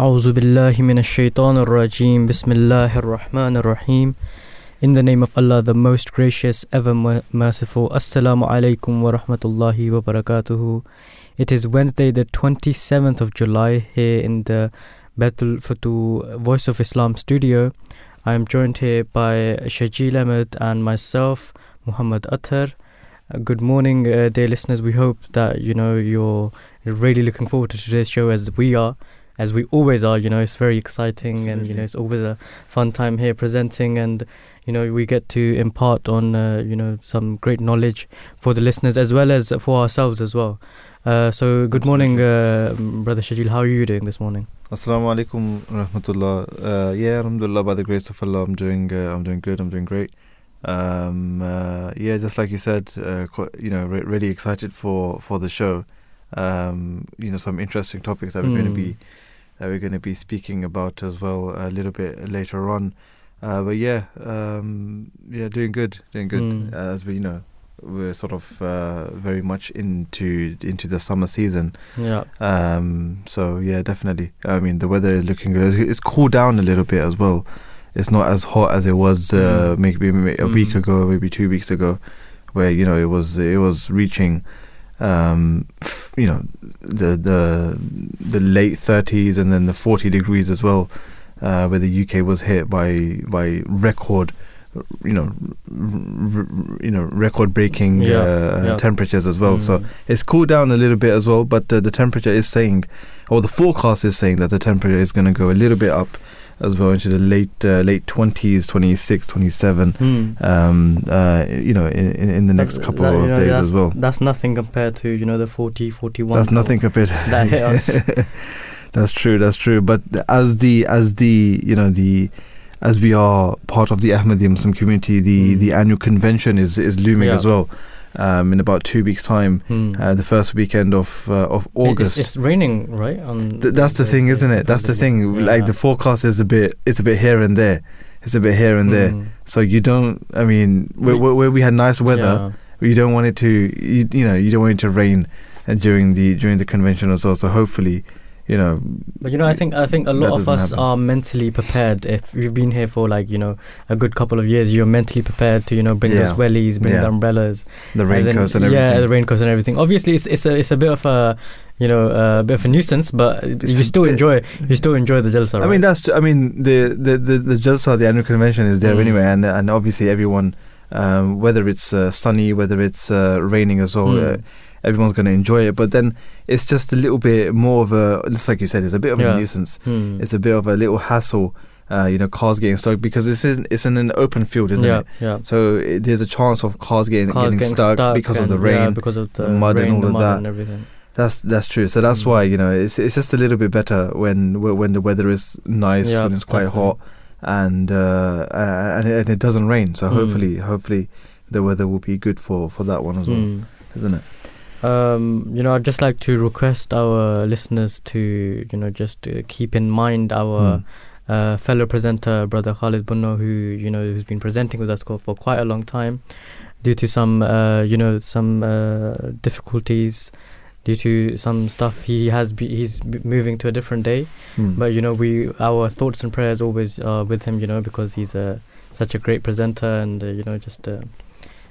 أعوذ بالله من الشيطان الرجيم بسم الله الرحمن الرحيم In the name of Allah the most gracious ever merciful Assalamu alaikum wa rahmatullahi wa barakatuhu. It is Wednesday the 27th of July here in the Baitul Futuh Voice of Islam studio. I am joined here by Shajil Ahmed and myself Muhammad Atar. Uh, good morning uh, dear listeners. We hope that you know you're really looking forward to today's show as we are as we always are. You know, it's very exciting, Absolutely. and you know, it's always a fun time here presenting, and you know, we get to impart on uh, you know some great knowledge for the listeners as well as for ourselves as well. Uh, so, good morning, uh, brother Shajil. How are you doing this morning? Assalamu alaikum rahmatullah. Uh, yeah, alhamdulillah, by the grace of Allah, I'm doing, uh, I'm doing good. I'm doing great. Um, uh, yeah, just like you said, quite, you know, re- really excited for for the show. Um, you know, some interesting topics that we're mm. going to be that we're going to be speaking about as well a little bit later on. Uh, but yeah, um, yeah, doing good, doing good. Mm. As we you know, we're sort of uh, very much into into the summer season. Yeah. Um. So yeah, definitely. I mean, the weather is looking good. It's cooled down a little bit as well. It's not as hot as it was uh, mm. maybe a mm. week ago, maybe two weeks ago, where you know it was it was reaching um, you know the the the late 30s and then the 40 degrees as well, uh, where the UK was hit by by record, you know, r- r- you know, record-breaking yeah, uh, yeah. temperatures as well. Mm. So it's cooled down a little bit as well, but uh, the temperature is saying, or the forecast is saying that the temperature is going to go a little bit up as well into the late uh, late 20s 26 27 hmm. um, uh, you know in, in the next couple that, of know, days as well that's nothing compared to you know the 40 41 that's nothing compared to that hit us that's true that's true but as the as the you know the as we are part of the Ahmadi Muslim community, the, mm. the annual convention is is looming yeah. as well um, in about two weeks' time, hmm. uh, the first weekend of uh, of August. It's, it's raining, right? Th- that's the, the thing, isn't it? That's the thing. Yeah. Like the forecast is a bit, it's a bit here and there. It's a bit here and there. Hmm. So you don't. I mean, where, where we had nice weather, yeah. you don't want it to. You, you know, you don't want it to rain uh, during the during the convention as well. So hopefully you know. But you know, I think I think a lot of us happen. are mentally prepared. If you've been here for like you know a good couple of years, you're mentally prepared to you know bring yeah. those wellies, bring yeah. the umbrellas, the raincoats and everything. Yeah, the raincoats and everything. Obviously, it's it's a it's a bit of a you know a bit of a nuisance, but it's you still enjoy you still enjoy the jalsa. Right? I mean, that's I mean the the the, the jalsa, the annual convention is there mm. anyway, and and obviously everyone. Um, whether it's uh, sunny, whether it's uh, raining as well, mm. uh, everyone's going to enjoy it. But then it's just a little bit more of a, just like you said, it's a bit of yeah. a nuisance. Hmm. It's a bit of a little hassle. Uh, you know, cars getting stuck because this is it's in an open field, isn't yeah, it? Yeah. So it, there's a chance of cars getting cars getting, getting stuck, stuck, because of the rain, yeah, because of the, the mud rain, and all of that. And everything. That's that's true. So that's mm. why you know it's it's just a little bit better when when the weather is nice, yeah, when it's quite definitely. hot, and uh, and, it, and, it, doesn't rain. So mm. hopefully, hopefully, the weather will be good for for that one as well, mm. isn't it? Um, you know, I'd just like to request our listeners to, you know, just uh, keep in mind our mm. uh, fellow presenter, brother Khalid Bunno, who, you know, who's been presenting with us for, quite a long time, due to some, uh, you know, some uh, difficulties, due to some stuff. He has, be, he's moving to a different day, mm. but you know, we, our thoughts and prayers always are with him, you know, because he's a such a great presenter, and uh, you know, just uh,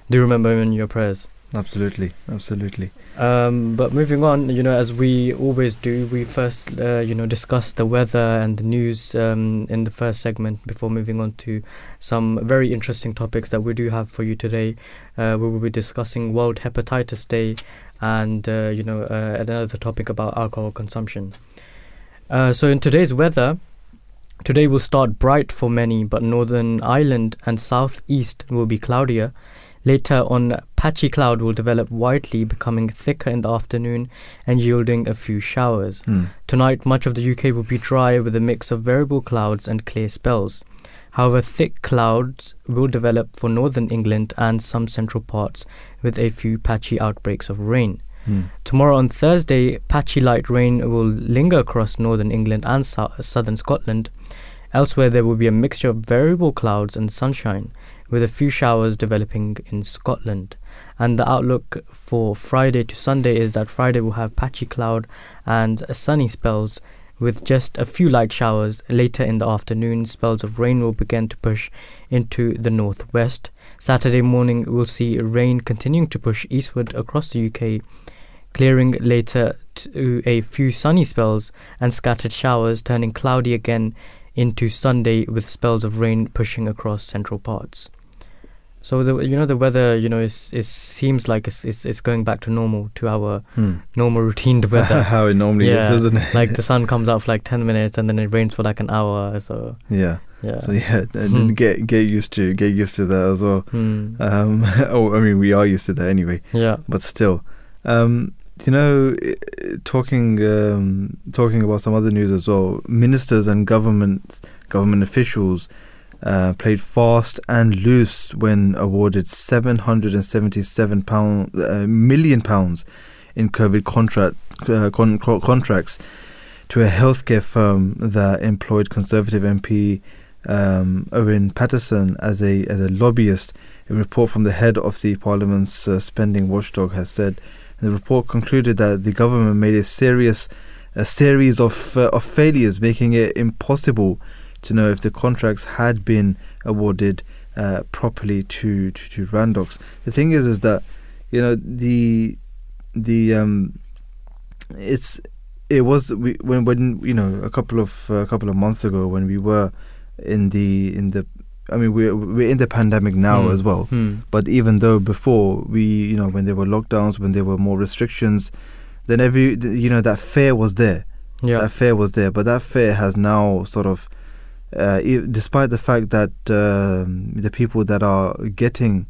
do remember him in your prayers. Absolutely, absolutely. Um, but moving on, you know, as we always do, we first, uh, you know, discuss the weather and the news um, in the first segment before moving on to some very interesting topics that we do have for you today. Uh, we will be discussing World Hepatitis Day and, uh, you know, uh, another topic about alcohol consumption. Uh, so, in today's weather, today will start bright for many, but Northern Ireland and Southeast will be cloudier. Later on, patchy cloud will develop widely, becoming thicker in the afternoon and yielding a few showers. Mm. Tonight, much of the UK will be dry with a mix of variable clouds and clear spells. However, thick clouds will develop for northern England and some central parts, with a few patchy outbreaks of rain. Mm. Tomorrow on Thursday, patchy light rain will linger across northern England and so- southern Scotland. Elsewhere, there will be a mixture of variable clouds and sunshine with a few showers developing in Scotland. And the outlook for Friday to Sunday is that Friday will have patchy cloud and sunny spells with just a few light showers. Later in the afternoon, spells of rain will begin to push into the northwest. Saturday morning, we'll see rain continuing to push eastward across the UK, clearing later to a few sunny spells and scattered showers, turning cloudy again into Sunday with spells of rain pushing across central parts. So the you know the weather you know is is seems like it's it's, it's going back to normal to our Hmm. normal routine weather. How it normally Yeah, is, isn't it? like the sun comes out for like ten minutes and then it rains for like an hour. So yeah. yeah. So yeah, and Hmm. then get get used to get used to that as well. Hmm. Um, oh, I mean, we are used to that anyway, yeah. but still, um, you know, talking um, talking about some other news as well. Ministers and governments, government officials, uh, played fast and loose when awarded seven hundred and seventy-seven pound uh, million pounds in COVID contract uh, con- co- contracts to a healthcare firm that employed Conservative MP um, Owen Paterson as a as a lobbyist. A report from the head of the Parliament's uh, spending watchdog has said. The report concluded that the government made a serious a series of uh, of failures, making it impossible to know if the contracts had been awarded uh, properly to, to to Randox. The thing is, is that you know the the um it's it was we, when when you know a couple of uh, a couple of months ago when we were in the in the I mean we're we're in the pandemic now Hmm. as well Hmm. but even though before we you know when there were lockdowns when there were more restrictions then every you know that fear was there Yeah. that fear was there but that fear has now sort of uh, e- despite the fact that um, the people that are getting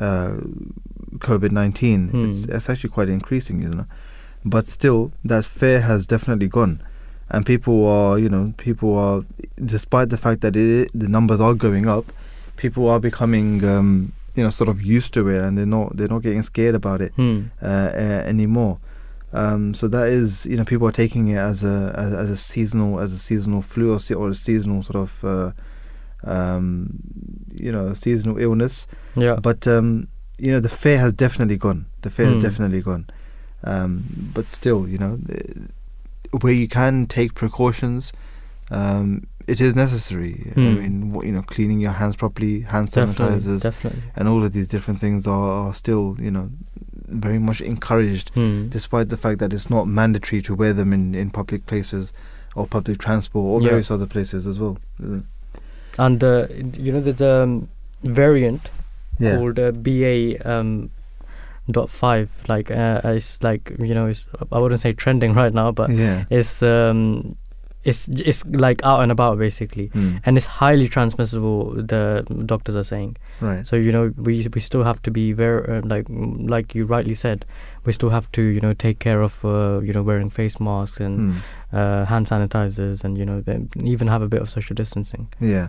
uh, COVID-19 Hmm. it's, it's actually quite increasing you know but still that fear has definitely gone and people are you know people are despite the fact that it, the numbers are going up people are becoming um, you know sort of used to it and they're not they're not getting scared about it Hmm. uh, uh, anymore um, so that is you know people are taking it as a as, as a seasonal as a seasonal flu or, se- or a seasonal sort of uh, um, you know seasonal illness Yeah. but um, you know the fear has definitely gone the fear Hmm. has definitely gone um, but still you know where you can take precautions um, it is necessary I Hmm. mean you know cleaning your hands properly hand definitely. sanitizers Definitely. and all of these different things are, are still you know very much encouraged Hmm. despite the fact that it's not mandatory to wear them in, in public places or public transport or Yeah. various other places as well And uh, you know there's a um, variant yeah called uh, BA um, dot five. Like uh, it's like you know it's I wouldn't say trending right now, but yeah it's um it's it's like out and about basically, Hmm. and it's highly transmissible. The doctors are saying. right So you know we we still have to be very uh, like like you rightly said, we still have to you know take care of uh, you know wearing face masks and Hmm. uh, hand sanitizers and you know even have a bit of social distancing. yeah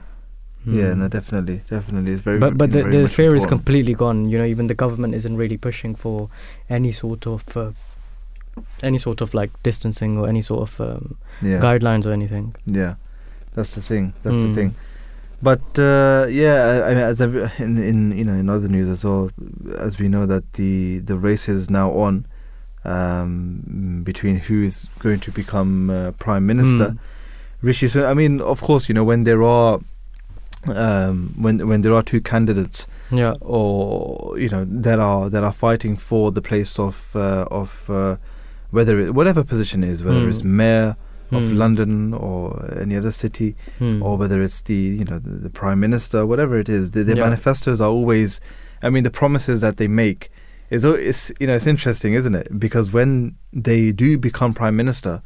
yeah Hmm. no definitely definitely it's very but but the, the fear is completely gone. You know, even the government isn't really pushing for any sort of uh, any sort of like distancing or any sort of um, yeah guidelines or anything. yeah that's the thing that's Hmm. the thing but uh, yeah, I, I mean, as every, in, in you know in other news as well, as we know that the the race is now on um, between who is going to become uh, prime minister. Mm. Rishi Sunak. I mean, of course, you know when there are um, when when there are two candidates Yeah. or you know that are that are fighting for the place of uh, of uh, whether it, whatever position it is, whether Mm. it's mayor of Mm. London or any other city, Hmm. or whether it's the you know the, the prime minister, whatever it is, the, their Yeah. manifestos are always. I mean, the promises that they make is it's you know it's interesting, isn't it? Because when they do become prime minister,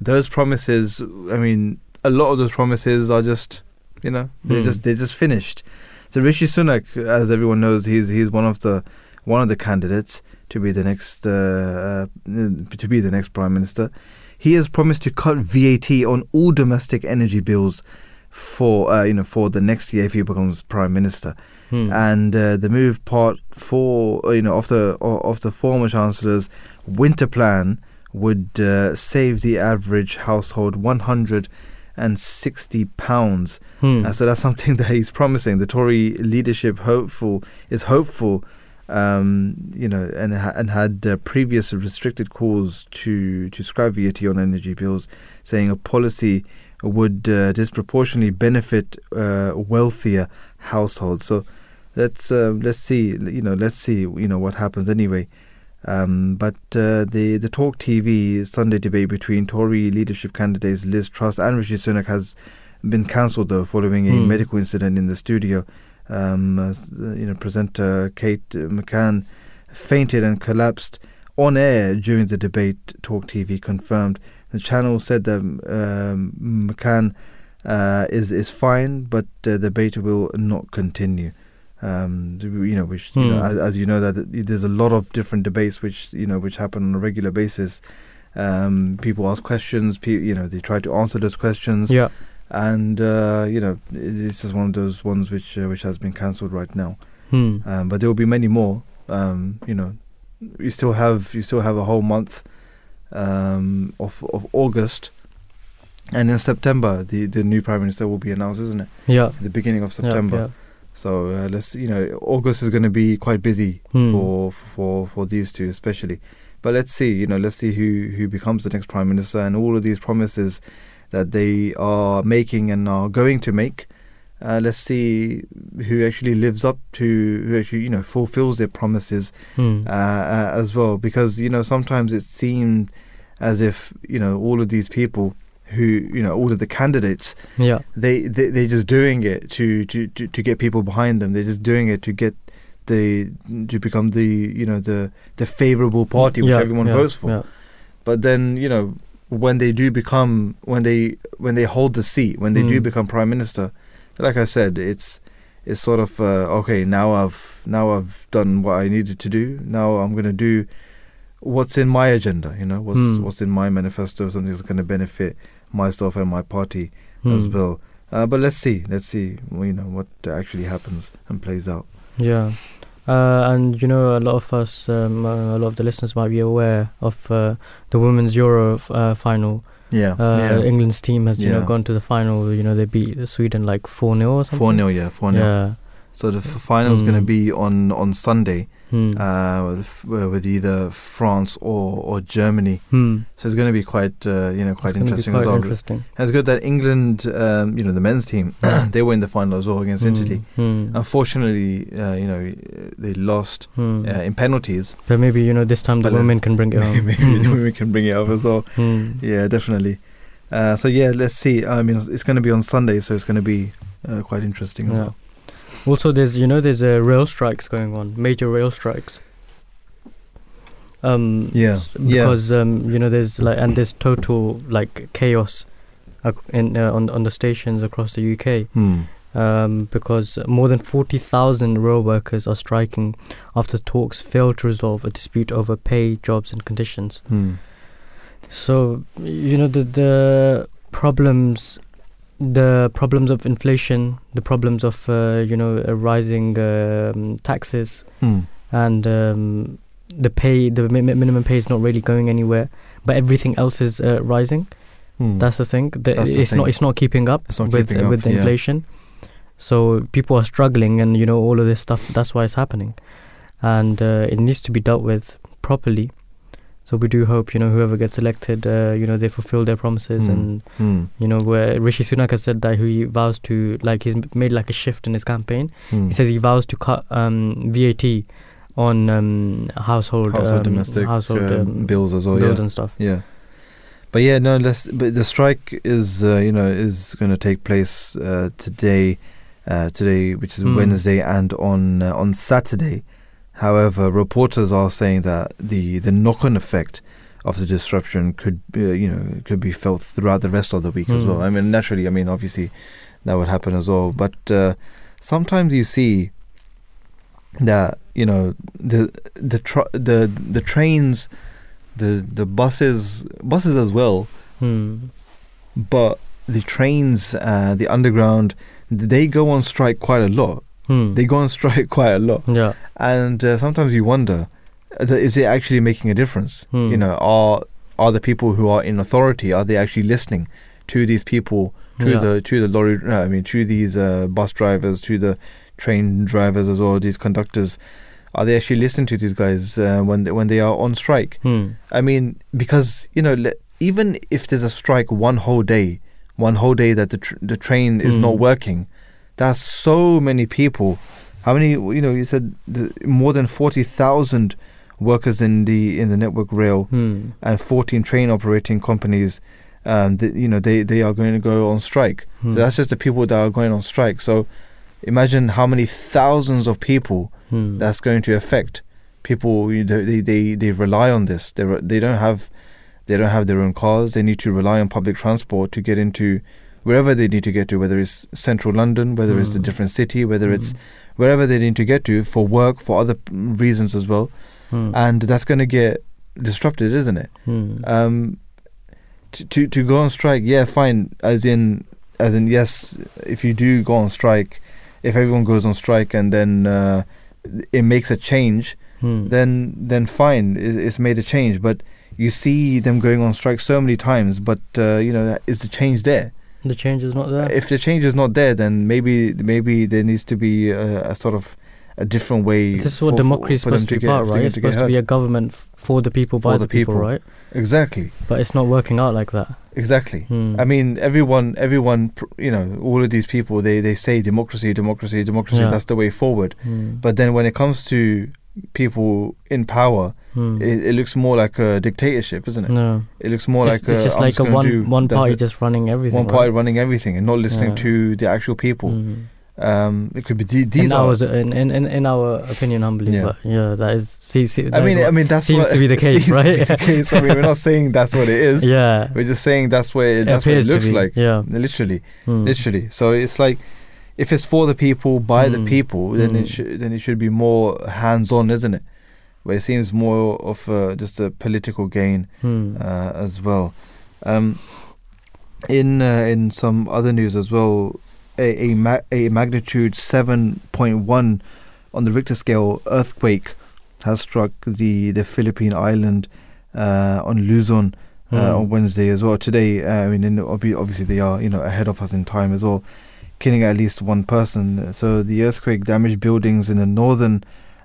those promises. I mean, a lot of those promises are just you know they're Hmm. just they're just finished. So Rishi Sunak, as everyone knows, he's he's one of the one of the candidates to be the next uh, uh, to be the next prime minister. He has promised to cut VAT on all domestic energy bills for uh, you know for the next year if he becomes prime minister. Hmm. And uh, the move part for uh, you know of the of the former chancellor's winter plan would uh, save the average household one hundred and sixty pounds. Hmm. Uh, so that's something that he's promising. The Tory leadership hopeful is hopeful um, you know, and and had uh, previous restricted calls to to scrap VAT on energy bills, saying a policy would uh, disproportionately benefit uh, wealthier households. So let's uh, let's see, you know, let's see, you know, what happens anyway. Um, but uh, the the Talk TV Sunday debate between Tory leadership candidates Liz Truss and Rishi Sunak has been cancelled though following a Hmm. medical incident in the studio. Um, uh, you know, presenter Kate McCann fainted and collapsed on air during the debate. Talk TV confirmed the channel said that um, McCann uh, is is fine, but uh, the debate will not continue. Um, you know, which you know, Hmm. as, as you know, that there's a lot of different debates which you know which happen on a regular basis. Um, people ask questions. Pe- you know, they try to answer those questions Yeah. And uh, you know this is one of those ones which uh, which has been cancelled right now. Hmm. Um, but there will be many more. Um, you know, you still have you still have a whole month um, of of August, and in September the the new prime minister will be announced, isn't it? Yeah. At the beginning of Yeah, September. yeah. So uh, let's you know August is going to be quite busy Hmm. for for for these two especially. But let's see, you know, let's see who who becomes the next prime minister and all of these promises that they are making and are going to make. Uh, let's see who actually lives up to who actually you know fulfills their promises Hmm. uh, uh, as well. Because you know sometimes it seemed as if you know all of these people who you know all of the candidates yeah. they, they they're just doing it to, to, to, to get people behind them. They're just doing it to get the to become the you know the the favorable party which yeah, everyone yeah, votes for. Yeah. But then you know when they do become when they when they hold the seat when they do Mm. become prime minister, like I said, it's it's sort of uh, okay now I've now I've done what I needed to do. Now I'm going to do what's in my agenda. You know what's Mm. what's in my manifesto. Something that's going to benefit myself and my party as Hmm. well. Uh, but let's see, let's see, you know, what actually happens and plays out. Yeah. Uh, and you know, a lot of us, um, uh, a lot of the listeners might be aware of uh, the women's Euro f- uh, final. Yeah, Uh, England's team has, you know, gone to the final. You know, they beat Sweden like four 0 or something. four 0 yeah, four 0 Yeah. So the f- final is going to Mm. be on on Sunday, Hmm. uh, with, uh, with either France or or Germany. Hmm. So it's going to be quite, uh, you know, quite It's interesting quite as well. interesting. And It's good that England, um, you know, the men's team, they were in the final as well against Italy. Hmm. Hmm. Unfortunately, uh, you know, they lost Hmm. uh, in penalties. But maybe you know this time the But, uh, women can bring it home. Maybe we can bring it up as well. Hmm. Yeah, definitely. Uh, so yeah, let's see. I mean, it's, it's going to be on Sunday, so it's going to be uh, quite interesting as Yeah. well. Also, there's you know there's uh, rail strikes going on, major rail strikes. Um, Yeah, s- yeah. because um, you know there's like and there's total like chaos in uh, on on the stations across the UK. Hmm. Um, because more than forty thousand rail workers are striking after talks failed to resolve a dispute over pay, jobs, and conditions. Hmm. So you know the the problems, the problems of inflation, the problems of uh, you know uh, rising um, taxes, Hmm. and um, the pay, the mi- mi- minimum pay is not really going anywhere, but everything else is uh, rising. Hmm. That's the thing. The, That's the it's thing. not. It's not keeping up not with keeping uh, up, with the yeah. inflation. So people are struggling, and you know all of this stuff. That's why it's happening, and uh, it needs to be dealt with properly. So we do hope you know whoever gets elected, uh, you know they fulfill their promises, Hmm. and Hmm. you know where Rishi Sunak has said that he vows to like he's made like a shift in his campaign. Hmm. He says he vows to cut um, VAT on um, household household um, domestic household uh, um, bills as well. bills yeah. and stuff. Yeah. But yeah, no. Let's. But the strike is, uh, you know, is going to take place uh, today, uh, today, which is Mm. Wednesday, and on uh, on Saturday. However, reporters are saying that the the knock-on effect of the disruption could, be, uh, you know, could be felt throughout the rest of the week as Mm. well. I mean, naturally, I mean, obviously, that would happen as well. But uh, sometimes you see that you know the the tr- the the trains, the the buses buses as well, Hmm. but the trains, uh, the underground, they go on strike quite a lot. Hmm. They go on strike quite a lot, yeah. and uh, sometimes you wonder, uh, is it actually making a difference? Hmm. You know, are are the people who are in authority are they actually listening to these people, to Yeah. the to the lorry? uh, I mean, to these uh, bus drivers, to the train drivers as well, these conductors. are they actually listening to these guys uh, when they, when they are on strike? Hmm. I mean, because you know, le- even if there's a strike one whole day, one whole day that the tr- the train is not Mm. working, that's so many people. How many? You know, you said the, more than forty thousand workers in the in the network rail Hmm. and fourteen train operating companies. Um, you know, they they are going to go on strike. Hmm. So that's just the people that are going on strike. So imagine how many thousands of people Hmm. that's going to affect people. They, they they rely on this. They they don't have they don't have their own cars. They need to rely on public transport to get into wherever they need to get to, whether it's central London, whether it's a Mm. different city, whether it's Hmm. wherever they need to get to for work, for other mm, reasons as well. Hmm. And that's going to get disrupted, isn't it? Hmm. Um, to, to to go on strike, yeah, fine. As in, as in, yes, if you do go on strike, if everyone goes on strike and then uh, it makes a change, Hmm. then then fine, it, it's made a change. But you see them going on strike so many times, but uh, you know, is the change there? The change is not there. If the change is not there, then maybe maybe there needs to be a, a sort of a different way. this is what for- democracy is supposed to be about, right? It's supposed to be a government f- for the people, by For the, the people, people. right? exactly, But it's not working out like that. exactly. Hmm. I mean, everyone, everyone, you know, all of these people, they, they say democracy, democracy, democracy. Yeah. That's the way forward. Hmm. But then when it comes to people in power, Hmm. it, it looks more like a dictatorship, isn't it? no, It looks more it's, like it's a, just I'm like a gonna do- one one party just running everything. one party right? running everything and not listening Yeah. to the actual people. Hmm. Um, it could be the- these in, are. ours, in, in, in, our opinion, humbly, Yeah. but yeah, that is. See, see, I that is mean, I mean that's seems what to be the case, seems to be right? the case. I mean, we're not saying that's what it is. yeah, We're just saying that's where it that's what it looks like. Yeah, Literally. Hmm. literally. So it's like if it's for the people by the Mm. people, then it Mm. should then it should be more hands-on, isn't it? Where it seems more of uh, just a political gain Hmm. uh, as well. Um, in uh, in some other news as well, a a, ma- a magnitude seven point one on the Richter scale earthquake has struck the the Philippine island uh, on Luzon uh, Hmm. on Wednesday as well. Today, uh, I mean, in, obviously they are you know ahead of us in time as well, killing at least one person. So the earthquake damaged buildings in the northern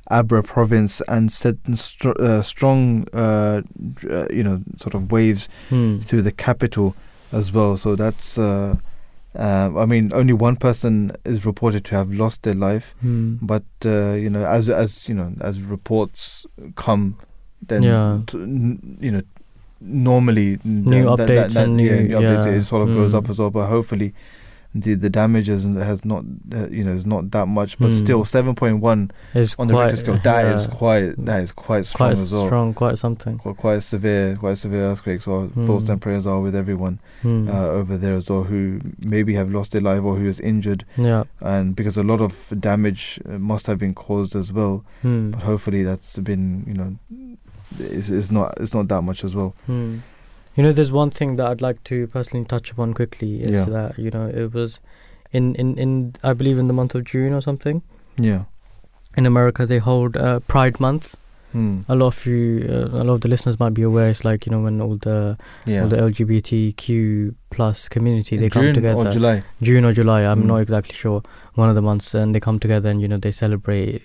Abra province and sent str- uh, strong, uh, uh, you know, sort of waves Hmm. through the capital as well. So that's. Uh, uh, I mean, only one person is reported to have lost their life, Hmm. but uh, you know, as as you know, as reports come, then Yeah. t- n- you know, normally New updates and yeah, new- updates it sort of goes Mm. up as well. But hopefully, the the damage is, has not uh, you know is not that much. But Mm. still, seven point one on the quite, Richter scale. That is yeah, quite that is quite strong quite as well. strong, quite something. Quite, quite severe, quite severe earthquakes. So thoughts Mm. and prayers are with everyone Hmm. uh, over there as well who maybe have lost their life or who is injured, yeah. and because a lot of damage uh, must have been caused as well. Hmm. But hopefully, that's been you know, it's, it's not it's not that much as well. You know, there's one thing that I'd like to personally touch upon quickly. Is Yeah. that you know it was in, in in I believe in the month of June or something Yeah. in America they hold uh, Pride Month. Hmm. A lot of you, uh, a lot of the listeners might be aware. It's like you know when all the Yeah. all the LGBTQ plus community they In come June together. or July. June or July. I'm Mm. not exactly sure. One of the months, and they come together and you know they celebrate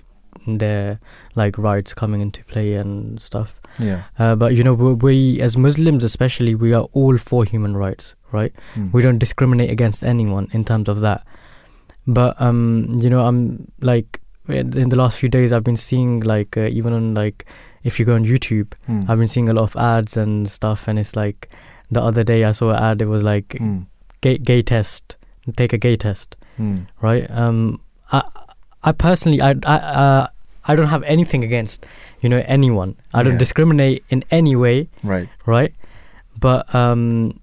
their like rights coming into play and stuff. Yeah. Uh, but you know, we, we as Muslims, especially, we are all for human rights, right? Hmm. We don't discriminate against anyone in terms of that. But um, you know, I'm like in the last few days, I've been seeing like uh, even on like if you go on YouTube, Hmm. I've been seeing a lot of ads and stuff, and it's like the other day I saw an ad. It was like Hmm. gay, gay test, take a gay test, Hmm. right? Um, I I personally I I uh, I don't have anything against you know anyone. I don't Yeah. discriminate in any way, Right. right? But um,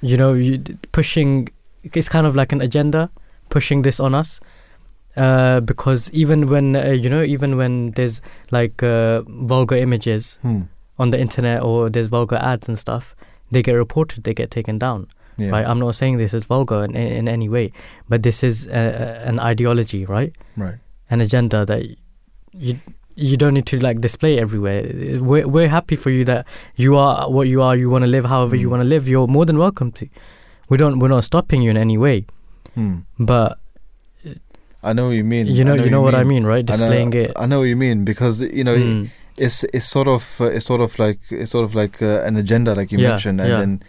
you know, you d- pushing it's kind of like an agenda pushing this on us. Uh, because even when uh, you know, even when there's like uh, vulgar images Hmm. on the internet or there's vulgar ads and stuff, they get reported, they get taken down. Yeah. Right? I'm not saying this is vulgar in, in, any way, but this is uh, an ideology, right? Right. An agenda that you you don't need to like display everywhere. We're we're happy for you that you are what you are. You want to live however you Mm. want to live. You're more than welcome to. We don't. We're not stopping you in any way. Hmm. But I know what you mean. You know, I you know what I mean, right? I know- Displaying it. I know what you mean because you know Mm. it's it's sort of uh, it's sort of like it's sort of like uh, an agenda, like you Yeah, mentioned, and yeah. then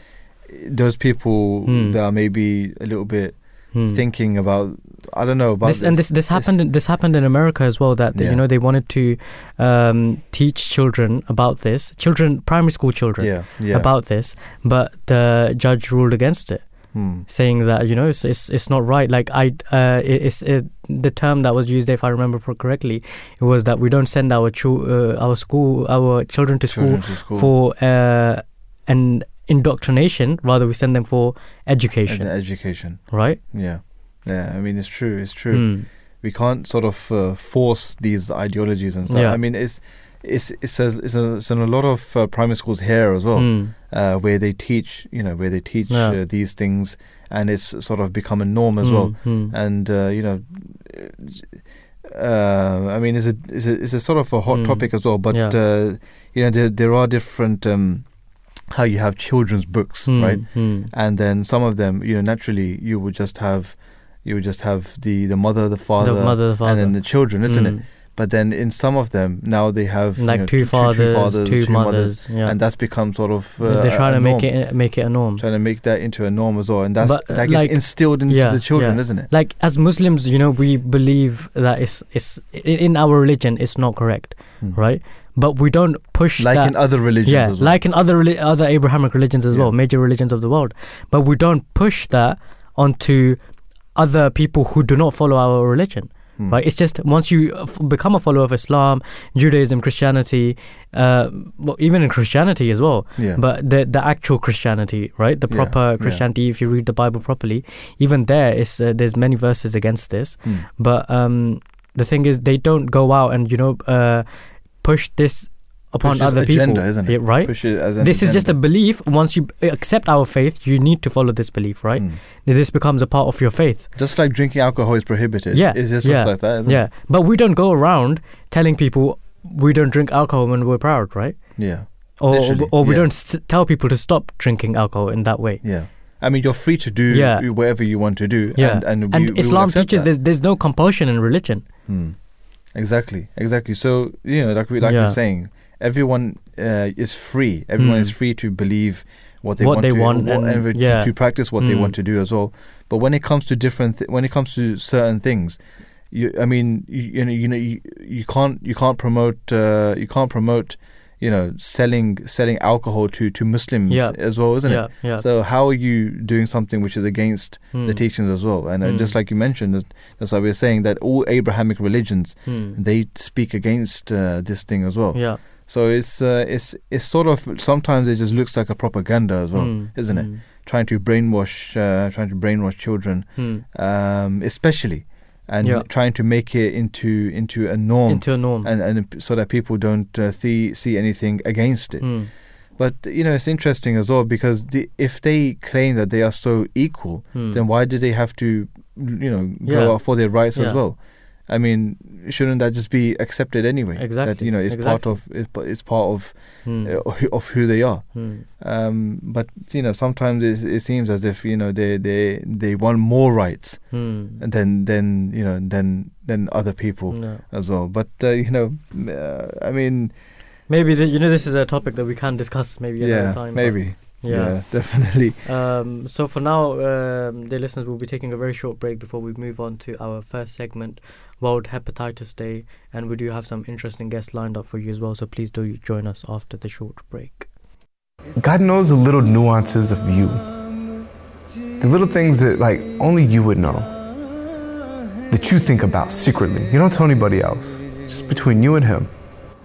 those people Hmm. that are maybe a little bit Hmm. thinking about I don't know about this, and this this happened in, this happened in America as well that Yeah. you know they wanted to um, teach children about this children primary school children yeah yeah about this but the judge ruled against it Hmm. saying that you know it's it's, it's not right like I uh, it, it's it, the term that was used if I remember correctly it was that we don't send our chil- uh, our school our children to school to school. for uh, an indoctrination rather we send them for education and education. right Yeah, yeah. I mean, it's true. It's true. Mm. We can't sort of uh, force these ideologies and stuff. Yeah. I mean, it's it's it's a, it's, a, it's in a lot of uh, primary schools here as well, Mm. uh, where they teach you know where they teach Yeah. uh, these things, and it's sort of become a norm as well. Mm. Mm. And uh, you know. Uh, I mean, it's a, it's a it's a sort of a hot Mm. topic as well. But Yeah. uh, you know, there there are different um, how you have children's books, Mm. right? Mm. and then some of them you know naturally you would just have you would just have the the mother the father, the mother, the father. and then the children isn't it Mm. but then in some of them now they have you like know, two, two, fathers, fathers two, two mothers, yeah. and that's become sort of uh, They're trying to make norm. it make it a norm. trying to make that into a norm as well and that's But, uh, that gets like- instilled into yeah, the children yeah. isn't it Like as Muslims, you know, we believe that it's it's in in our religion it's not correct, Hmm. right? But we don't push like that. in other religions yeah, as well like in other other Abrahamic religions as Yeah. well, major religions of the world. But we don't push that onto other people who do not follow our religion. Hmm. Right? It's just once you f- become a follower of Islam, Judaism, Christianity, uh, well, even in Christianity as well. yeah But the the actual Christianity, right? The proper yeah. Christianity, if you read the Bible properly, even there is uh, there's many verses against this. Hmm. But um, the thing is, they don't go out and you know uh, push this upon Push this other agenda, people, isn't it? Yeah, right? Push it as an This is just a belief. Once you accept our faith, you need to follow this belief, right? Hmm. This becomes a part of your faith. just like drinking alcohol is prohibited Yeah, it's just yeah, like that Yeah, it? but we don't go around telling people we don't drink alcohol when we're proud, right? yeah Or Literally, or we yeah. don't s- tell people to stop drinking alcohol in that way. yeah I mean, you're free to do Yeah. whatever you want to do, Yeah. and and, we, And Islam teaches that. there's, there's no compulsion in religion. Hmm. Exactly, exactly. So you know, like we like Yeah. we're saying, everyone uh, is free. Everyone Hmm. is free to believe what they What want they to, want what- and- to, yeah. to practice what they Hmm. want to do as well. But when it comes to different, th- when it comes to certain things, you, I mean, you, you know, you know, you, you can't, you can't promote, uh, you can't promote, you know, selling selling alcohol to to Muslims Yeah. as well, isn't yeah, it? yeah. So how are you doing something which is against Hmm. the teachings as well? And Hmm. just like you mentioned, that's, that's why we're saying that all Abrahamic religions Hmm. they speak against uh, this thing as well. yeah. So it's uh, it's it's sort of sometimes it just looks like a propaganda as well, Hmm. isn't it? Hmm. Trying to brainwash, uh, trying to brainwash children, Hmm. um, especially, and Yeah. trying to make it into into a norm, Into a norm. and and so that people don't uh, see see anything against it. Hmm. But you know, it's interesting as well because the, if they claim that they are so equal, Hmm. then why do they have to, you know, go Yeah. out for their rights Yeah. as well? I mean, shouldn't that just be accepted anyway? That Exactly, you know, it's part of it's, it's part of Hmm. uh, who- of who they are. Hmm. Um, but you know, sometimes it, it seems as if you know they they they want more rights Hmm. than than you know than than other people No. as well. But uh, you know, uh, I mean, Maybe the, you know this is a topic that we can discuss maybe another yeah, time. maybe, Yeah. yeah, definitely. Um, so for now, um, dear listeners, we'll be taking a very short break before we move on to our first segment, World Hepatitis Day, and we do have some interesting guests lined up for you as well. So please do join us after the short break. God knows the little nuances of you. The little things that like only you would know. That you think about secretly. You don't tell anybody else. Just between you and him.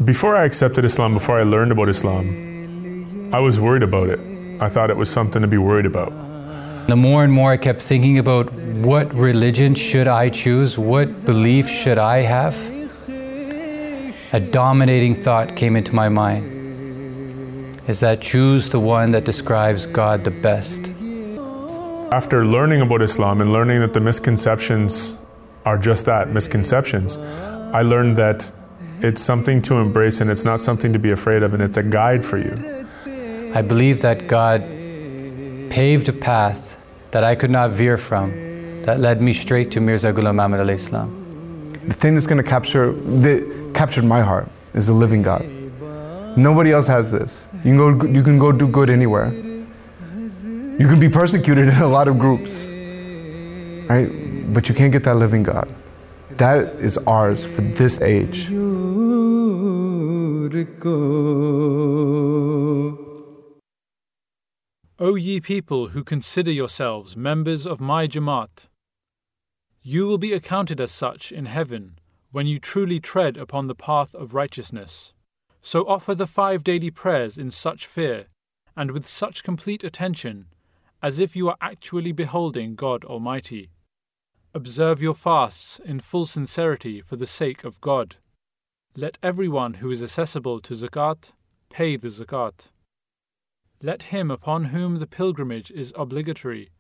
Before I accepted Islam, before I learned about Islam, I was worried about it. I thought it was something to be worried about. The more and more I kept thinking about what religion should I choose, what belief should I have, a dominating thought came into my mind is that choose the one that describes God the best. After learning about Islam and learning that the misconceptions are just that misconceptions, I learned that it's something to embrace and it's not something to be afraid of, and it's a guide for you. I believe that God paved a path that I could not veer from that led me straight to Mirza Ghulam Ahmad alayhi salam. The thing that's going to capture, that captured my heart is the living God. Nobody else has this. You can go, you can go do good anywhere. You can be persecuted in a lot of groups, right? But you can't get that living God. That is ours for this age. O ye people who consider yourselves members of my Jamaat, you will be accounted as such in heaven when you truly tread upon the path of righteousness. So offer the five daily prayers in such fear and with such complete attention as if you are actually beholding God Almighty. Observe your fasts in full sincerity for the sake of God. Let everyone who is accessible to zakat pay the zakat. Let him upon whom the pilgrimage is obligatory,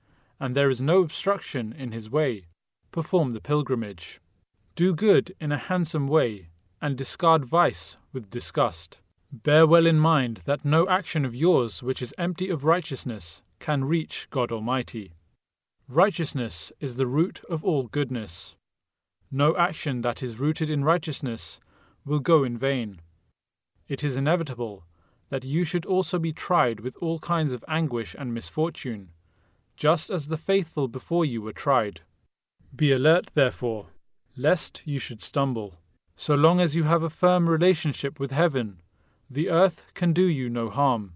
and there is no obstruction in his way, perform the pilgrimage. Do good in a handsome way, and discard vice with disgust. Bear well in mind that no action of yours which is empty of righteousness can reach God Almighty. Righteousness is the root of all goodness. No action that is rooted in righteousness will go in vain. It is inevitable that you should also be tried with all kinds of anguish and misfortune, just as the faithful before you were tried. Be alert, therefore, lest you should stumble. So long as you have a firm relationship with heaven, the earth can do you no harm.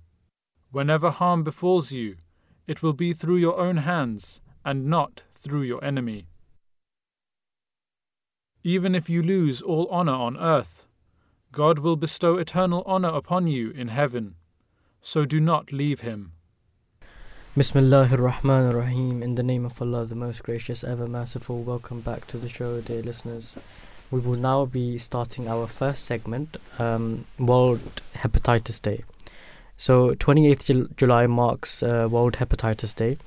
Whenever harm befalls you, it will be through your own hands and not through your enemy. Even if you lose all honor on earth, God will bestow eternal honor upon you in heaven. So do not leave him. Bismillahir Rahmanir Rahim. In the name of Allah, the most gracious, ever merciful. Welcome back to the show, dear listeners. We will now be starting our first segment, um, World Hepatitis Day. So, 28th Jul- July marks uh, World Hepatitis Day.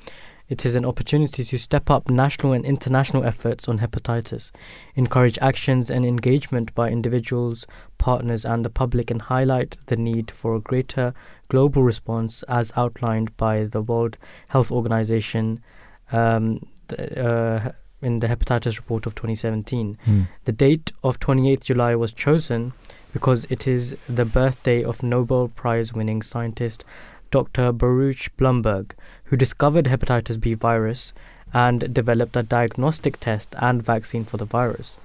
It is an opportunity to step up national and international efforts on hepatitis, encourage actions and engagement by individuals, partners, and the public, and highlight the need for a greater global response as outlined by the World Health Organization um, th- uh, in the Hepatitis Report of 2017. Hmm. The date of 28th July was chosen because it is the birthday of Nobel Prize winning scientist Dr. Baruch Blumberg, who discovered hepatitis B virus and developed a diagnostic test and vaccine for the virus.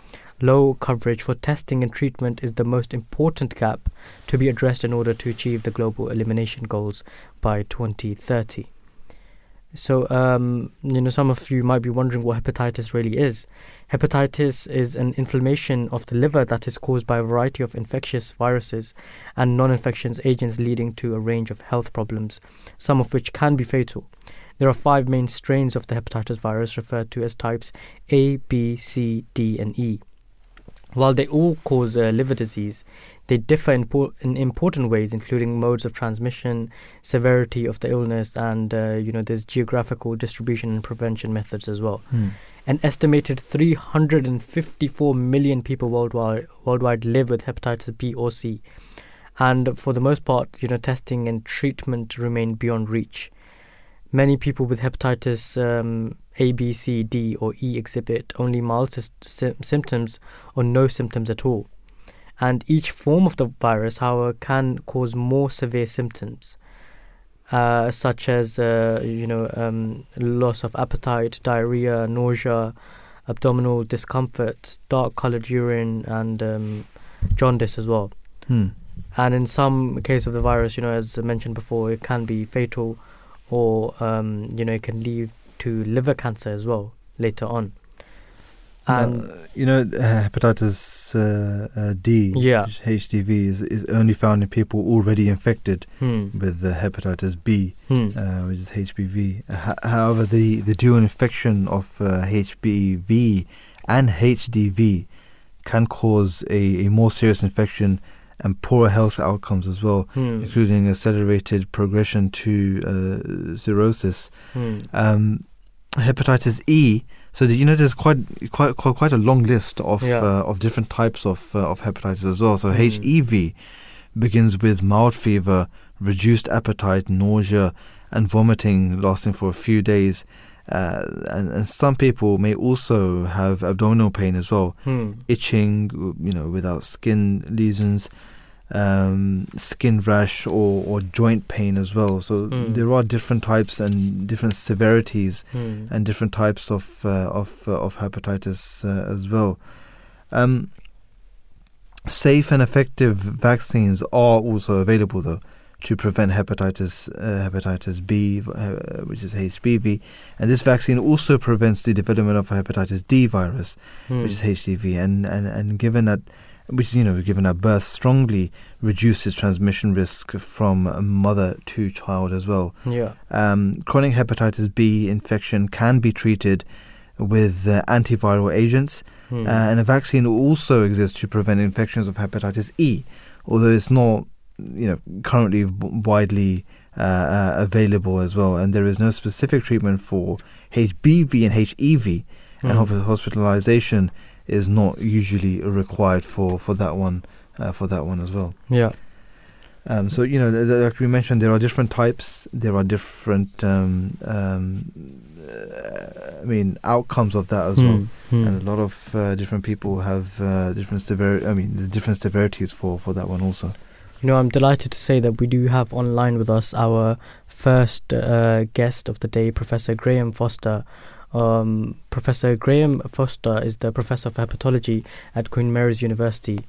Low coverage for testing and treatment is the most important gap to be addressed in order to achieve the global elimination goals by 2030. So, um, you know, some of you might be wondering what hepatitis really is. Hepatitis is an inflammation of the liver that is caused by a variety of infectious viruses and non infectious agents, leading to a range of health problems, some of which can be fatal. There are five main strains of the hepatitis virus referred to as types A, B, C, D, and E. While they all cause uh, liver disease, they differ in, po- in important ways, including modes of transmission, severity of the illness, and uh, you know there's geographical distribution and prevention methods as well. Hmm. An estimated 354 million people worldwide worldwide live with hepatitis B or C, and for the most part, you know, testing and treatment remain beyond reach. Many people with hepatitis um, A, B, C, D, or E exhibit only mild sy- symptoms or no symptoms at all. And each form of the virus, however, can cause more severe symptoms, uh, such as uh, you know um, loss of appetite, diarrhea, nausea, abdominal discomfort, dark-colored urine, and um, jaundice as well. Hmm. And in some case of the virus, you know, as I mentioned before, it can be fatal, or um, you know, it can lead to liver cancer as well later on. And Uh, you know, uh, hepatitis uh, uh, D, Yeah. HDV, is, is only found in people already infected hmm, with uh, hepatitis B, hmm, uh, which is HBV. Ho- however, the, the dual infection of uh, HBV and HDV can cause a, a more serious infection and poorer health outcomes as well, hmm, including accelerated progression to uh, cirrhosis. hmm, Um, hepatitis E. So the, you know, there's quite quite quite, quite a long list of Yeah. uh, of different types of uh, of hepatitis as well. So Mm. HEV begins with mild fever, reduced appetite, nausea, and vomiting lasting for a few days, Uh, and, and some people may also have abdominal pain as well, Hmm. itching, you know, without skin lesions, um, skin rash, or, or joint pain as well. So Mm. there are different types and different severities Hmm. and different types of uh, of uh, of hepatitis uh, as well. Um, safe and effective vaccines are also available though to prevent hepatitis uh, hepatitis B, uh, which is HBV, and this vaccine also prevents the development of hepatitis D virus, Hmm. which is HDV, and, and, and given that which you know given at birth strongly reduces transmission risk from mother to child as well. Yeah. Um, chronic hepatitis B infection can be treated with uh, antiviral agents, Hmm. uh, and a vaccine also exists to prevent infections of hepatitis E, although it's not, you know, currently widely uh, uh, available as well. And there is no specific treatment for HBV and HEV, and Hmm. hospitalization is not usually required for for that one. Uh, for that one as well. Yeah. Um, so you know, like we mentioned, there are different types. There are different, um, um, uh, I mean, outcomes of that as well. Hmm. Hmm. And a lot of uh, different people have uh, different severity. I mean, there's different severities for for that one also. You know, I'm delighted to say that we do have online with us our first uh, guest of the day, Professor Graham Foster. Um, professor Graham Foster is the Professor of Hepatology at Queen Mary's University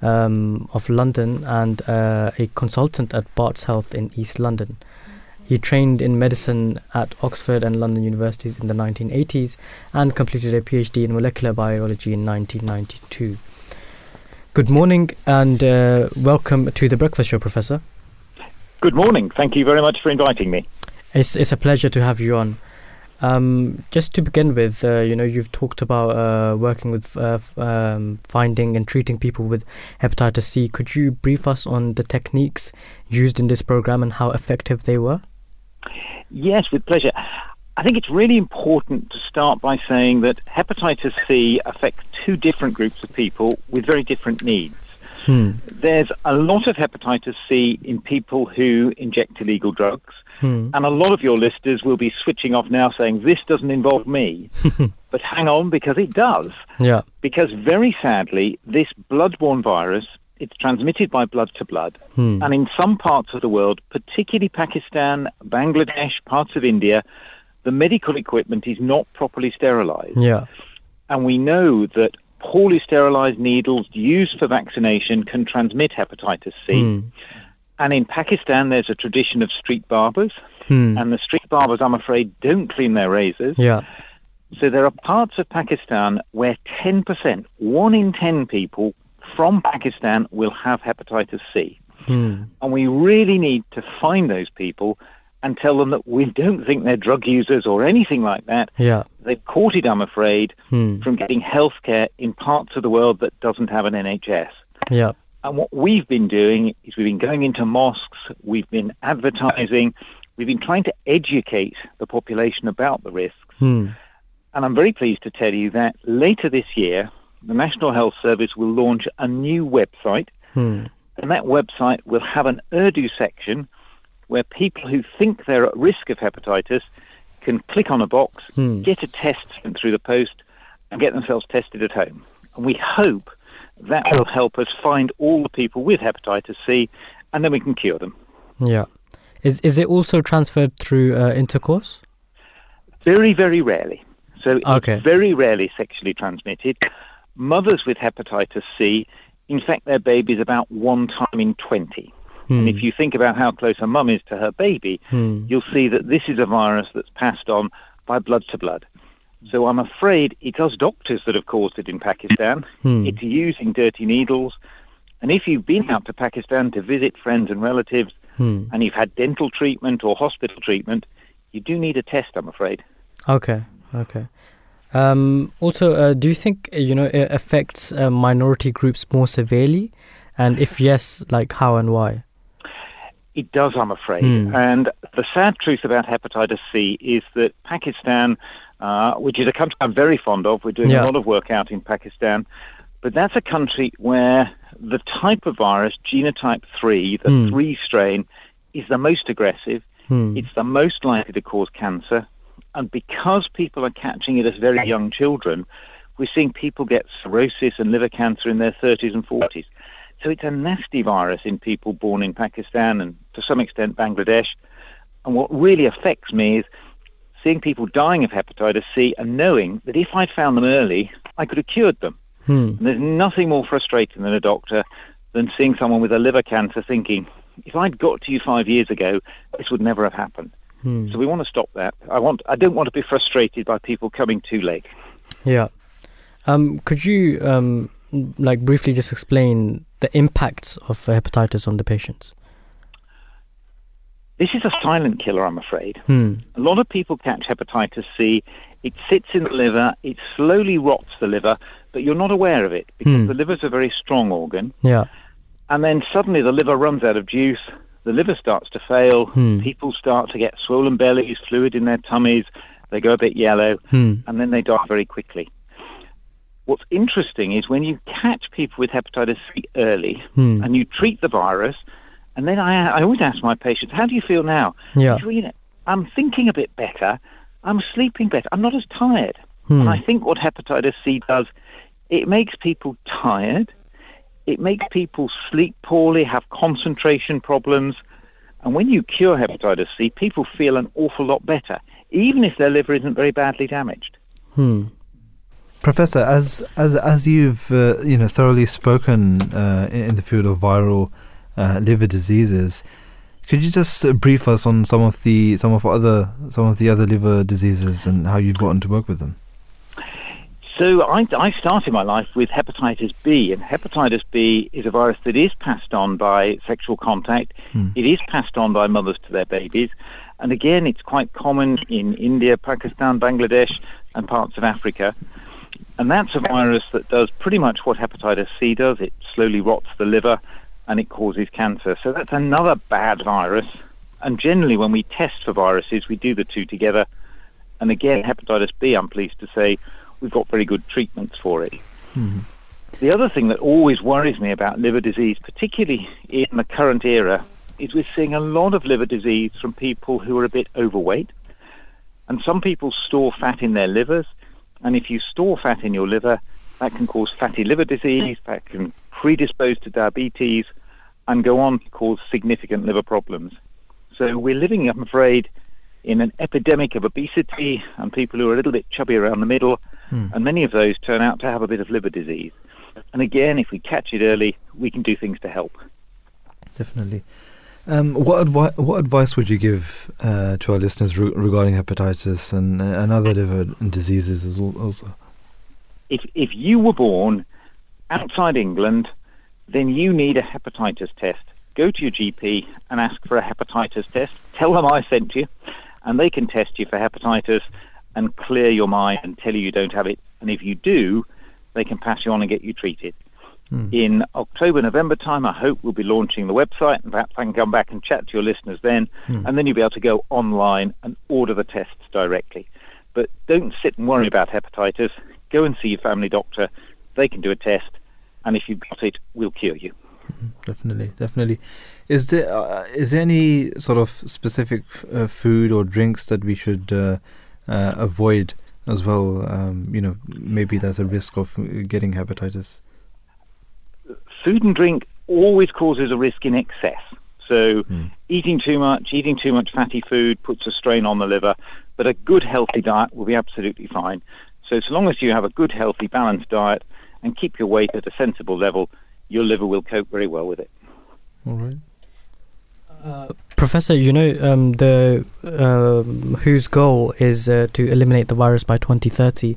um, of London and uh, a consultant at Barts Health in East London. He trained in medicine at Oxford and London universities in the 1980s and completed a PhD in molecular biology in 1992. Good morning and uh, welcome to the Breakfast Show, Professor. Good morning. Thank you very much for inviting me. It's it's a pleasure to have you on. Um, just to begin with, uh, you know, you've talked about uh, working with uh, f- um, finding and treating people with hepatitis C. Could you brief us on the techniques used in this program and how effective they were? Yes, with pleasure. I think it's really important to start by saying that hepatitis C affects two different groups of people with very different needs. Hmm. There's a lot of hepatitis C in people who inject illegal drugs, Hmm. and a lot of your listeners will be switching off now saying, This doesn't involve me. but hang on, because it does. Yeah. Because very sadly, this bloodborne virus, it's transmitted by blood to blood. Hmm. And in some parts of the world, particularly Pakistan, Bangladesh, parts of India, the medical equipment is not properly sterilized. Yeah. And we know that poorly sterilized needles used for vaccination can transmit hepatitis C. Hmm. And in Pakistan, there's a tradition of street barbers. Hmm. And the street barbers, I'm afraid, don't clean their razors. Yeah. So there are parts of Pakistan where 10%, one in 10 people from Pakistan will have hepatitis C. Hmm. And we really need to find those people and tell them that we don't think they're drug users or anything like that. Yeah. They've caught it, I'm afraid, Hmm. from getting health care in parts of the world that doesn't have an NHS. Yeah. And what we've been doing is we've been going into mosques, we've been advertising, we've been trying to educate the population about the risks. Hmm. And I'm very pleased to tell you that later this year, the National Health Service will launch a new website, Hmm. and that website will have an Urdu section where people who think they're at risk of hepatitis can click on a box, Hmm. get a test sent through the post, and get themselves tested at home. And we hope that will help us find all the people with hepatitis C, and then we can cure them. Yeah. Is is it also transferred through uh, intercourse? Very, very rarely. So Okay. it's very rarely sexually transmitted. Mothers with hepatitis C infect their babies about one time in 20. Hmm. And if you think about how close a mum is to her baby, Hmm. you'll see that this is a virus that's passed on by blood to blood. So I'm afraid it's us doctors that have caused it in Pakistan. Hmm. It's using dirty needles. And if you've been out to Pakistan to visit friends and relatives Hmm. and you've had dental treatment or hospital treatment, you do need a test, I'm afraid. Okay, okay. Um, also, uh, do you think uh, you know it affects uh, minority groups more severely, and if yes, like how and why? It does, I'm afraid. Hmm. And the sad truth about hepatitis C is that Pakistan, uh, which is a country I'm very fond of, we're doing Yeah. a lot of work out in Pakistan, but that's a country where the type of virus, genotype 3, the Hmm. 3 strain, is the most aggressive. Hmm. It's the most likely to cause cancer. And because people are catching it as very young children, we're seeing people get cirrhosis and liver cancer in their 30s and 40s. So it's a nasty virus in people born in Pakistan and to some extent Bangladesh. And what really affects me is seeing people dying of hepatitis C and knowing that if I'd found them early, I could have cured them. Hmm. There's nothing more frustrating than a doctor than seeing someone with a liver cancer thinking, if I'd got to you five years ago, this would never have happened. Hmm. So we want to stop that. I want. I don't want to be frustrated by people coming too late. Yeah. Um, could you um, like briefly just explain the impacts of hepatitis on the patients? This is a silent killer, I'm afraid. Hmm. A lot of people catch hepatitis C. It sits in the liver. It slowly rots the liver, but you're not aware of it because Hmm. the liver's a very strong organ. Yeah. And then suddenly the liver runs out of juice. The liver starts to fail. Hmm. People start to get swollen bellies, fluid in their tummies. They go a bit yellow, Hmm. and then they die very quickly. What's interesting is when you catch people with hepatitis C early Hmm. and you treat the virus, and then I, I always ask my patients, "How do you feel now?" Yeah. "You know, I'm thinking a bit better. I'm sleeping better. I'm not as tired. Hmm. And I think what hepatitis C does, it makes people tired. It makes people sleep poorly, have concentration problems. And when you cure hepatitis C, people feel an awful lot better, even if their liver isn't very badly damaged. Hmm. Professor, as as as you've uh, you know thoroughly spoken uh, in in the field of viral uh, liver diseases, could you just uh, brief us on some of the some of other some of the other liver diseases and how you've gotten to work with them? So I, I started my life with hepatitis B, and hepatitis B is a virus that is passed on by sexual contact. Hmm. It is passed on by mothers to their babies, and again, it's quite common in India, Pakistan, Bangladesh, and parts of Africa. And that's a virus that does pretty much what hepatitis C does. It slowly rots the liver, and it causes cancer. So that's another bad virus. And generally, when we test for viruses, we do the two together. And again, hepatitis B, I'm pleased to say, we've got very good treatments for it. Hmm. The other thing that always worries me about liver disease, particularly in the current era, is we're seeing a lot of liver disease from people who are a bit overweight. And some people store fat in their livers. And if you store fat in your liver, that can cause fatty liver disease, that can predispose to diabetes, and go on to cause significant liver problems. So we're living, I'm afraid, in an epidemic of obesity and people who are a little bit chubby around the middle, and many of those turn out to have a bit of liver disease. And again, if we catch it early, we can do things to help. Definitely. Um, what advi- what advice would you give uh, to our listeners re- regarding hepatitis and and other liver diseases as well? Also, If, if you were born outside England, then you need a hepatitis test. Go to your GP and ask for a hepatitis test. Tell them I sent you, and they can test you for hepatitis and clear your mind and tell you you don't have it. And if you do, they can pass you on and get you treated. Hmm. In October, November time, I hope we'll be launching the website, and perhaps I can come back and chat to your listeners then, hmm. and then you'll be able to go online and order the tests directly. But don't sit and worry about hepatitis. Go and see your family doctor. They can do a test, and if you've got it, we'll cure you. definitely, definitely. Is there uh, is there any sort of specific uh, food or drinks that we should uh, uh, avoid as well? Um, you know, maybe there's a risk of getting hepatitis. Food and drink always causes a risk in excess. So eating too much, eating too much fatty food puts a strain on the liver, but a good healthy diet will be absolutely fine. So as long as you have a good healthy balanced diet and keep your weight at a sensible level, your liver will cope very well with it. All right. Professor, you know um, the um WHO's goal is uh, to eliminate the virus by 2030,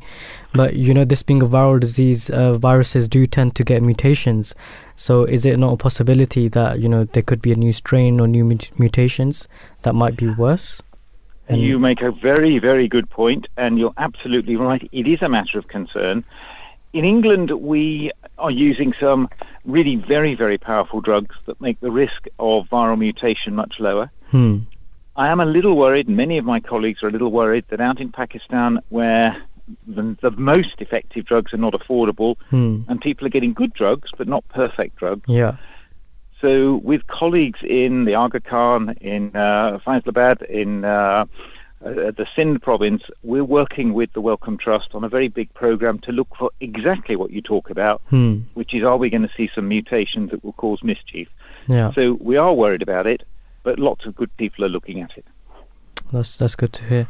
but you know this being a viral disease, uh, viruses do tend to get mutations. So is it not a possibility that you know there could be a new strain or new mut- mutations that might be worse? And- You make a very, very good point, and you're absolutely right. It is a matter of concern. In England, we are using some really very, very powerful drugs that make the risk of viral mutation much lower. Hmm. I am a little worried, and many of my colleagues are a little worried, that out in Pakistan, where the, the most effective drugs are not affordable, Hmm. and people are getting good drugs, but not perfect drugs. Yeah. So, with colleagues in the Aga Khan, in uh, Faisalabad, in uh, uh, the Sindh province, we're working with the Wellcome Trust on a very big program to look for exactly what you talk about, Hmm. which is are we going to see some mutations that will cause mischief? Yeah. So we are worried about it, but lots of good people are looking at it. That's that's good to hear.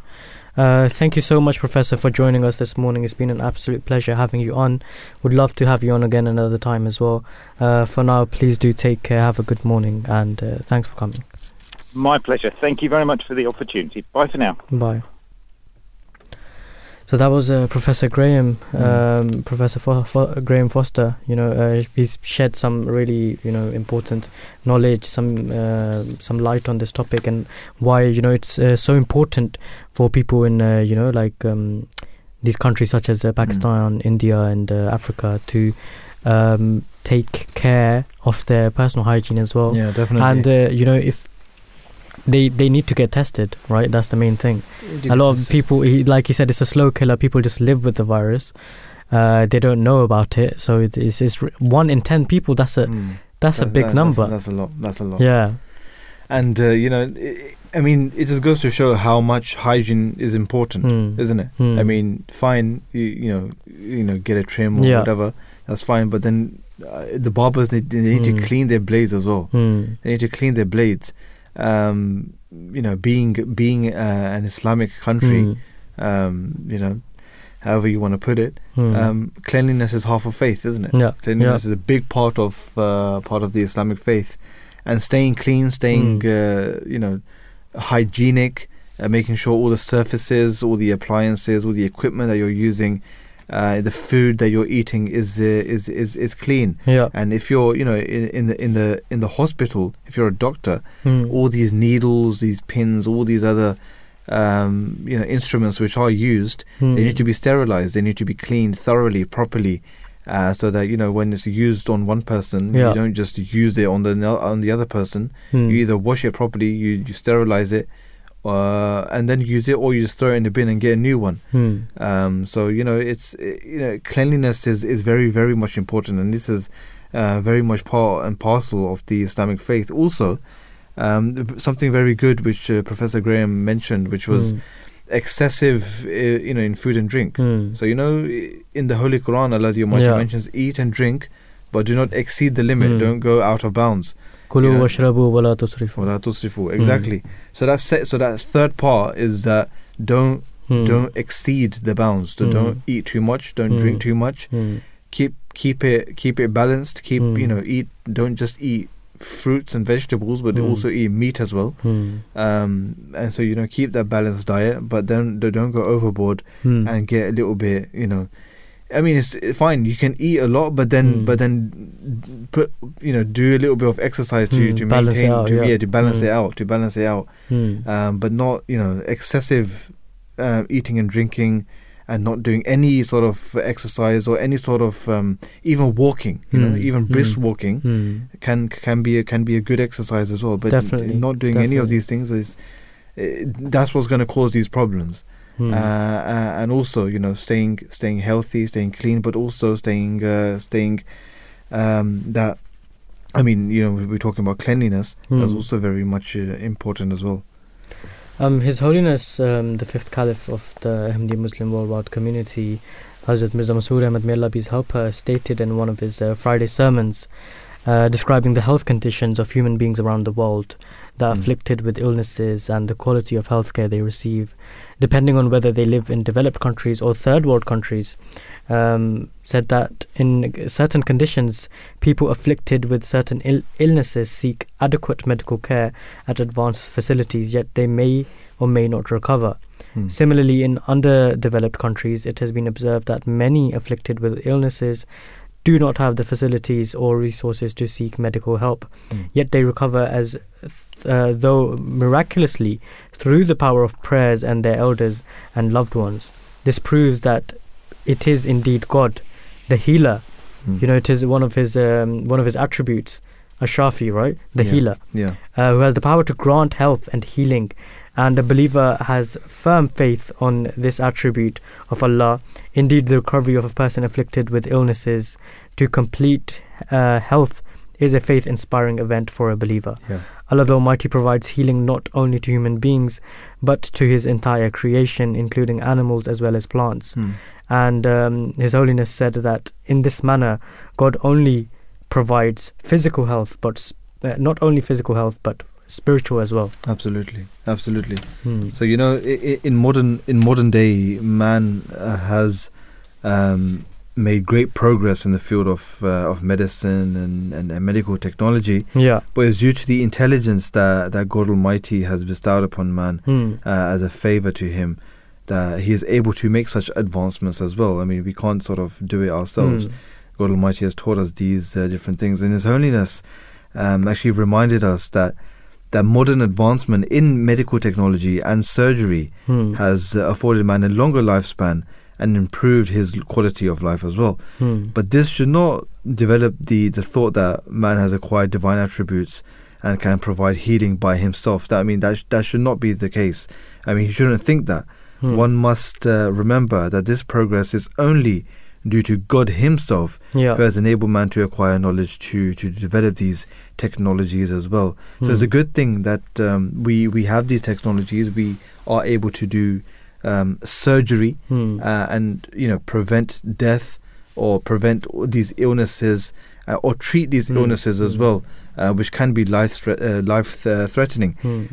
Uh, thank you so much, Professor, for joining us this morning. It's been an absolute pleasure having you on. Would love to have you on again another time as well. Uh, for now, please do take care. Have a good morning, and uh, thanks for coming. My pleasure. Thank you very much for the opportunity. Bye for now. Bye. So that was uh, Professor Graham, um, Professor Fo- Fo- Graham Foster. You know, uh, he's shed some really, you know, important knowledge, some uh, some light on this topic and why you know it's uh, so important for people in uh, you know like um, these countries such as uh, Pakistan, India, and uh, Africa to um, take care of their personal hygiene as well. Yeah, definitely. And uh, you know if they they need to get tested, right? That's the main thing a lot of people he, like he said it's a slow killer people just live with the virus uh, they don't know about it so it's, it's r- one in ten people that's a Mm. that's a big that- number That's, that's a lot. That's a lot. yeah And uh, you know, i I mean, it just goes to show how much hygiene is important, Hmm. isn't it? Hmm. I mean, fine, you, you know, you know, get a trim or Yeah. whatever. That's fine, but then uh, the barbers they, they need Hmm. to clean their blades as well. Hmm. They need to clean their blades. Um, you know, being being uh, an Islamic country, Hmm. um, you know, however you want to put it, Hmm. um, cleanliness is half of faith, isn't it? yeah Cleanliness is a big part of uh, part of the Islamic faith, and staying clean, staying Mm. uh, you know hygienic, uh, making sure all the surfaces, all the appliances, all the equipment that you're using, uh, the food that you're eating is uh, is is is clean. yeah And if you're you know in, in the in the in the hospital, if you're a doctor, Hmm. all these needles, these pins, all these other um, you know instruments which are used Hmm. they need to be sterilized. They need to be cleaned thoroughly, properly, uh, so that you know when it's used on one person, Yeah. you don't just use it on the on the other person. Hmm. You either wash it properly, you, you sterilize it, uh, and then use it, or you just throw it in the bin and get a new one. Hmm. Um, so you know it's you know cleanliness is is very very much important, and this is uh, very much part and parcel of the Islamic faith. Also, um, something very good which uh, Professor Graham mentioned, which was Hmm. excessive, uh, you know, in food and drink. Hmm. So you know, in the Holy Quran, Allah the Almighty Yeah. mentions eat and drink, but do not exceed the limit. Mm. Don't go out of bounds. Kulu washrabu wala tusrifu. Wala tusrifu. Exactly. Mm. So that's it. So that third part is that don't mm. don't exceed the bounds. So mm. Don't eat too much. Don't drink hmm. too much. Hmm. Keep keep it keep it balanced. Keep hmm. you know eat. Don't just eat fruits and vegetables, but also eat meat as well. Um, and so you know keep that balanced diet, but then don't, don't go overboard and get a little bit you know I mean, it's fine. You can eat a lot, but then Mm. but then put you know do a little bit of exercise to Mm, to maintain out, to yeah. to balance Mm. it out to balance it out. Hmm. Um, but not you know excessive uh, eating and drinking. And not doing any sort of exercise or any sort of um, even walking, you know, Mm, even brisk mm. walking Hmm. can can be a, can be a good exercise as well. But Definitely, not doing any of these things is uh, that's what's going to cause these problems Hmm. uh, uh, and also you know staying staying healthy, staying clean, but also staying uh, staying um, that. I mean, you know, we're talking about cleanliness. That's Hmm. also very much uh, important as well. Um, His Holiness, um, the fifth Caliph of the Ahmadi Muslim worldwide community, Hazrat Mirza Masroor Ahmad May Allah be his helper, stated in one of his uh, Friday sermons, uh, describing the health conditions of human beings around the world that are Mm. afflicted with illnesses and the quality of healthcare they receive, depending on whether they live in developed countries or third world countries. Um, said that in certain conditions, people afflicted with certain Ill- illnesses seek adequate medical care at advanced facilities, yet they may or may not recover. Hmm. Similarly, in underdeveloped countries, it has been observed that many afflicted with illnesses do not have the facilities or resources to seek medical help, Mm. yet they recover as uh, though miraculously through the power of prayers and their elders and loved ones. This proves that it is indeed God, the healer. Mm. You know, it is one of his um, one of his attributes, Ashafi, right? The Yeah. healer Yeah. uh, who has the power to grant health and healing. And the believer has firm faith on this attribute of Allah. Indeed, the recovery of a person afflicted with illnesses to complete uh, health is a faith inspiring event for a believer. Yeah. Allah the Almighty provides healing not only to human beings but to His entire creation, including animals as well as plants. Hmm. And um, His Holiness said that in this manner, God only provides physical health, but uh, not only physical health but spiritual as well. Absolutely, absolutely. Hmm. So you know, i- i- in modern in modern day, man uh, has um, made great progress in the field of uh, of medicine and, and, and medical technology, Yeah. but it's due to the intelligence that that God Almighty has bestowed upon man Hmm. uh, as a favor to him. That he is able to make such advancements as well. I mean, we can't sort of do it ourselves. Hmm. God Almighty has taught us these uh, different things, and His Holiness um, actually reminded us that that modern advancement in medical technology and surgery Hmm. has uh, afforded man a longer lifespan and improved his quality of life as well. Hmm. But this should not develop the, the thought that man has acquired divine attributes and can provide healing by himself. That I mean, that sh- that should not be the case. I mean, he shouldn't think that. Hmm. One must uh, remember that this progress is only due to God Himself, Yeah. who has enabled man to acquire knowledge to to develop these technologies as well. So it's a Hmm. good thing that um, we we have these technologies. We are able to do um, surgery Hmm. uh, and you know prevent death or prevent these illnesses uh, or treat these Hmm. illnesses as Hmm. well, uh, which can be life thre- uh, life th- threatening. Hmm.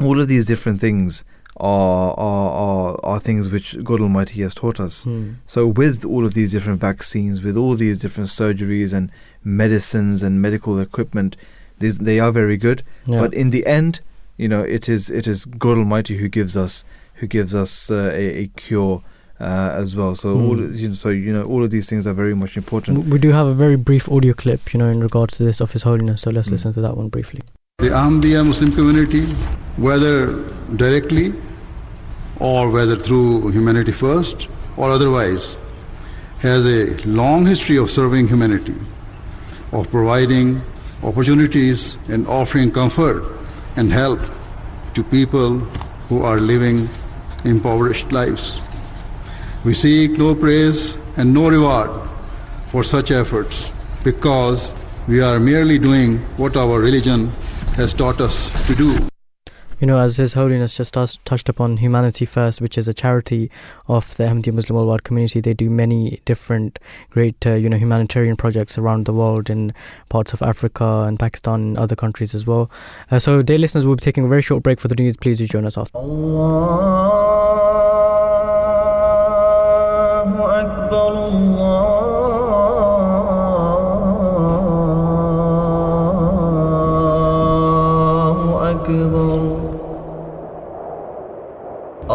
All of these different things are, are are are things which God Almighty has taught us. Hmm. So with all of these different vaccines, with all these different surgeries and medicines and medical equipment, these, they are very good. Yeah. But in the end, you know, it is it is God Almighty who gives us who gives us uh, a, a cure uh, as well. So all Hmm. you know, so you know all of these things are very much important. We do have a very brief audio clip, you know, in regards to this of His Holiness. So let's Mm. listen to that one briefly. The Ahmadiyya Muslim community, whether directly or whether through Humanity First or otherwise, has a long history of serving humanity, of providing opportunities and offering comfort and help to people who are living impoverished lives. We seek no praise and no reward for such efforts because we are merely doing what our religion has taught us to do you know, as His Holiness just touched upon Humanity First, which is a charity of the Ahmadiyya Muslim Worldwide Community, they do many different great, uh, you know, humanitarian projects around the world in parts of Africa and Pakistan and other countries as well. Uh, so, dear listeners, we'll be taking a very short break for the news. Please do join us off. Allah.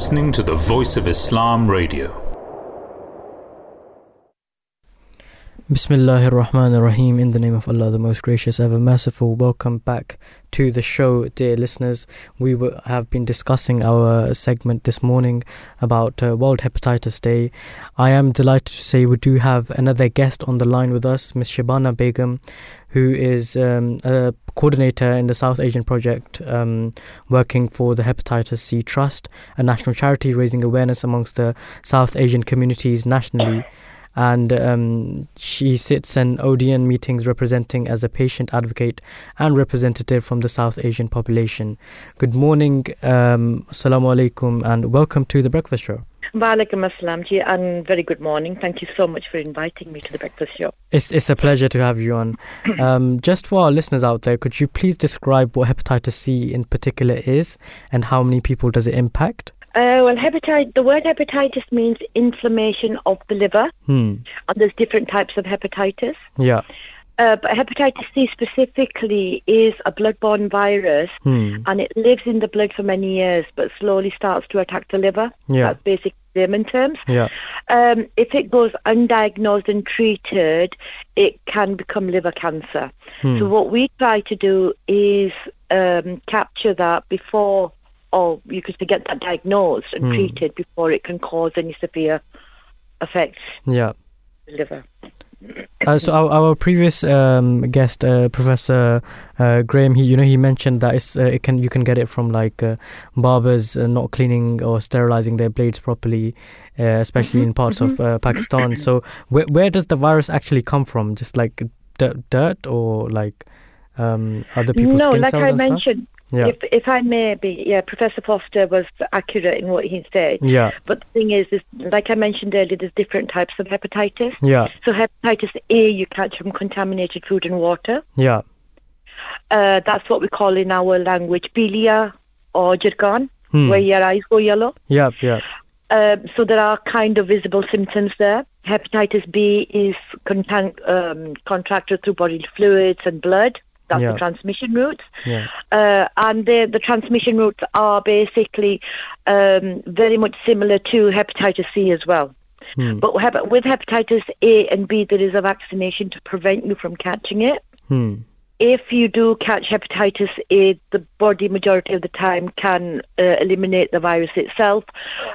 listening to the Voice of Islam Radio. Bismillahir Rahmanir Rahim. In the name of Allah, the most gracious, ever merciful. Welcome back to the show, dear listeners. We have been discussing our segment this morning about uh, World Hepatitis Day. I am delighted to say we do have another guest on the line with us, Miss Shabana Begum, who is um, a coordinator in the South Asian project um, working for the Hepatitis C Trust, a national charity raising awareness amongst the South Asian communities nationally and um, she sits in ODN meetings representing as a patient advocate and representative from the South Asian population. Good morning, um, Assalamu alaikum, and welcome to the Breakfast Show. Walaikum assalam ji, and very good morning. Thank you so much for inviting me to the breakfast show. It's, it's a pleasure to have you on. Um, just for our listeners out there, could you please describe what hepatitis C in particular is and how many people does it impact? Uh, well, hepatitis. The word hepatitis means inflammation of the liver, Hmm. and there's different types of hepatitis. Yeah. Uh, but hepatitis C specifically is a blood-borne virus, Hmm. and it lives in the blood for many years, but slowly starts to attack the liver. Yeah. That's basic layman terms. Yeah. Um, if it goes undiagnosed and treated, it can become liver cancer. Hmm. So what we try to do is um, capture that before, or you could get that diagnosed and Hmm. treated before it can cause any severe effects Yeah. the liver. Uh, so our, our previous um, guest, uh, Professor uh, Graham, he you know he mentioned that it's, uh, it can you can get it from like uh, barbers uh, not cleaning or sterilizing their blades properly, uh, especially in parts of uh, Pakistan. So where where does the virus actually come from? Just like dirt, dirt or like um, other people's no, skin like cells I and stuff? Yeah. if if I may be, yeah, Professor Foster was accurate in what he said. Yeah. But the thing is, is like I mentioned earlier, there's different types of hepatitis. Yeah. So hepatitis A you catch from contaminated food and water. Yeah. Uh, that's what we call in our language bilia or jargon, Hmm. where your eyes go yellow. Yeah. Yeah. Um, so there are kind of visible symptoms there. Hepatitis B is contan- um, contracted through bodily fluids and blood. That's Yeah. the transmission routes. Yeah. Uh, and the, the transmission routes are basically um, very much similar to hepatitis C as well. Hmm. But with hepatitis A and B, there is a vaccination to prevent you from catching it. Hmm. If you do catch hepatitis A, the body majority of the time can uh, eliminate the virus itself.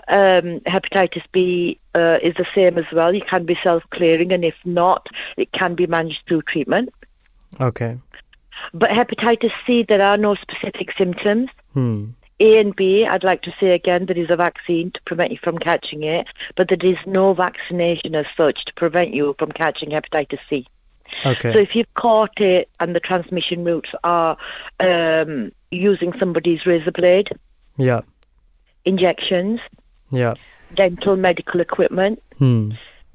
Um, hepatitis B uh, is the same as well. You can be self-clearing, and if not, it can be managed through treatment. Okay. But hepatitis C, there are no specific symptoms. Hmm. A and B, I'd like to say again, there is a vaccine to prevent you from catching it, but there is no vaccination as such to prevent you from catching hepatitis C. Okay. So if you've caught it and the transmission routes are um, using somebody's razor blade, Yeah. injections, Yeah. dental medical equipment, Hmm.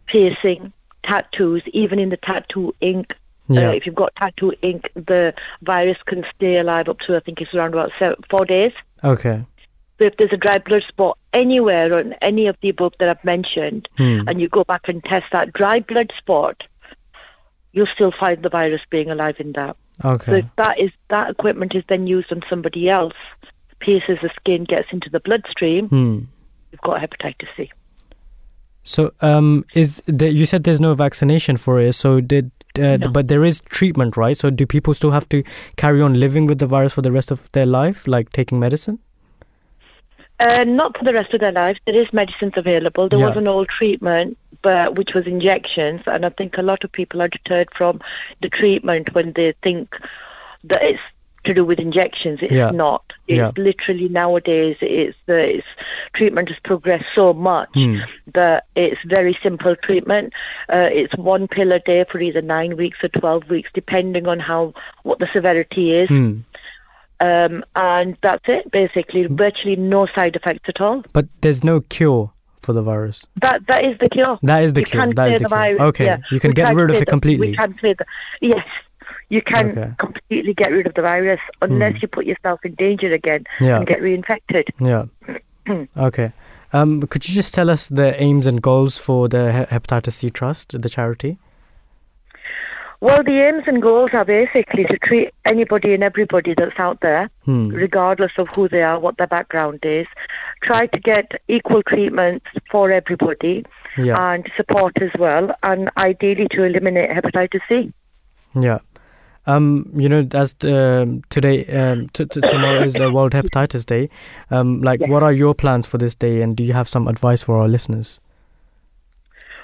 piercing, tattoos, even in the tattoo ink. Yeah. Uh, if you've got tattoo ink, the virus can stay alive up to I think it's around about seven, four days. Okay. So if there's a dry blood spot anywhere on any of the above that I've mentioned, Hmm. and you go back and test that dry blood spot, you'll still find the virus being alive in that. So Okay. if that is that equipment is then used on somebody else, pierces the skin, gets into the bloodstream, Hmm. you've got hepatitis C. So, um, is the, you said there's no vaccination for it? So did, uh, No. but there is treatment, right? So do people still have to carry on living with the virus for the rest of their life, like taking medicine? Uh, not for the rest of their lives. There is medicines available. There Yeah. was an old treatment, but which was injections, and I think a lot of people are deterred from the treatment when they think that it's to do with injections. It's Yeah. not. It's Yeah. literally nowadays. It's the it's, treatment has progressed so much Hmm. that it's very simple treatment. Uh, it's one pill a day for either nine weeks or twelve weeks, depending on how what the severity is. Hmm. Um, and that's it. Basically, virtually no side effects at all. But there's no cure for the virus. That that is the cure. That is the you cure. That is the the cure. virus. Okay, yeah. you can We get rid of it the- completely. We can clear the yes. You can Okay. completely get rid of the virus unless Hmm. you put yourself in danger again Yeah. and get reinfected. Yeah. okay. Um, could you just tell us the aims and goals for the Hepatitis C Trust, the charity? Well, the aims and goals are basically to treat anybody and everybody that's out there, Hmm. regardless of who they are, what their background is. Try to get equal treatment for everybody Yeah. and support as well, and ideally to eliminate hepatitis C. Yeah. Um, you know, as um, today, um, t- t- tomorrow is uh, World Hepatitis Day. Um, like, what are your plans for this day, and do you have some advice for our listeners?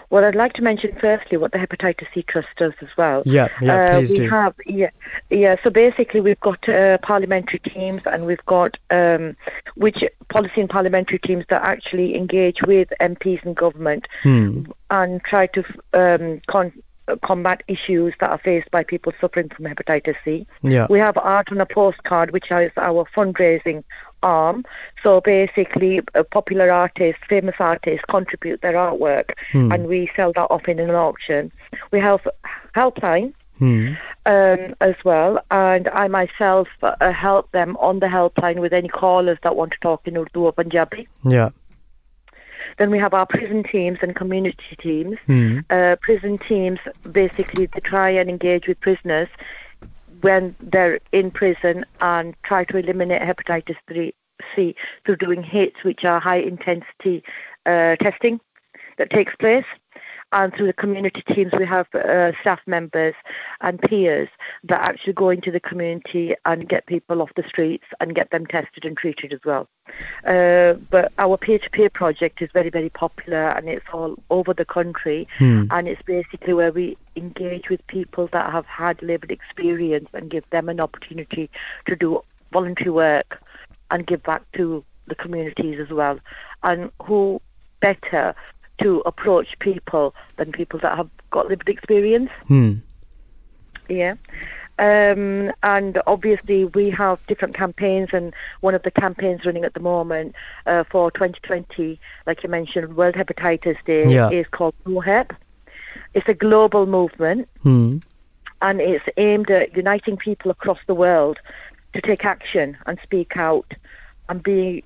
Well, I'd like to mention firstly what the Hepatitis C Trust does as well. Yeah, yeah, Uh, please we do. have, yeah, yeah. So basically, we've got uh, parliamentary teams, and we've got um, which policy and parliamentary teams that actually engage with MPs and government Hmm. and try to um, con- combat issues that are faced by people suffering from hepatitis C. Yeah. We have art on a postcard, which is our fundraising arm. So basically, uh, popular artists, famous artists contribute their artwork, Hmm. and we sell that off in an auction. We have helpline, Hmm. um, as well, and I myself uh, help them on the helpline with any callers that want to talk in Urdu or Punjabi. Yeah. Then we have our prison teams and community teams. Hmm. Uh, prison teams basically they try and engage with prisoners when they're in prison and try to eliminate hepatitis 3 C through doing hits, which are high intensity uh, testing that takes place. And through the community teams, we have uh, staff members and peers that actually go into the community and get people off the streets and get them tested and treated as well. Uh, but our peer-to-peer project is very, very popular and it's all over the country. Hmm. And it's basically where we engage with people that have had lived experience and give them an opportunity to do voluntary work and give back to the communities as well. And who better to approach people than people that have got lived experience? Hmm. Yeah. Um, and obviously, we have different campaigns, and one of the campaigns running at the moment uh, for 2020, like you mentioned, World Hepatitis Day, Yeah. is called No Hep. It's a global movement, Hmm. and it's aimed at uniting people across the world to take action and speak out, and be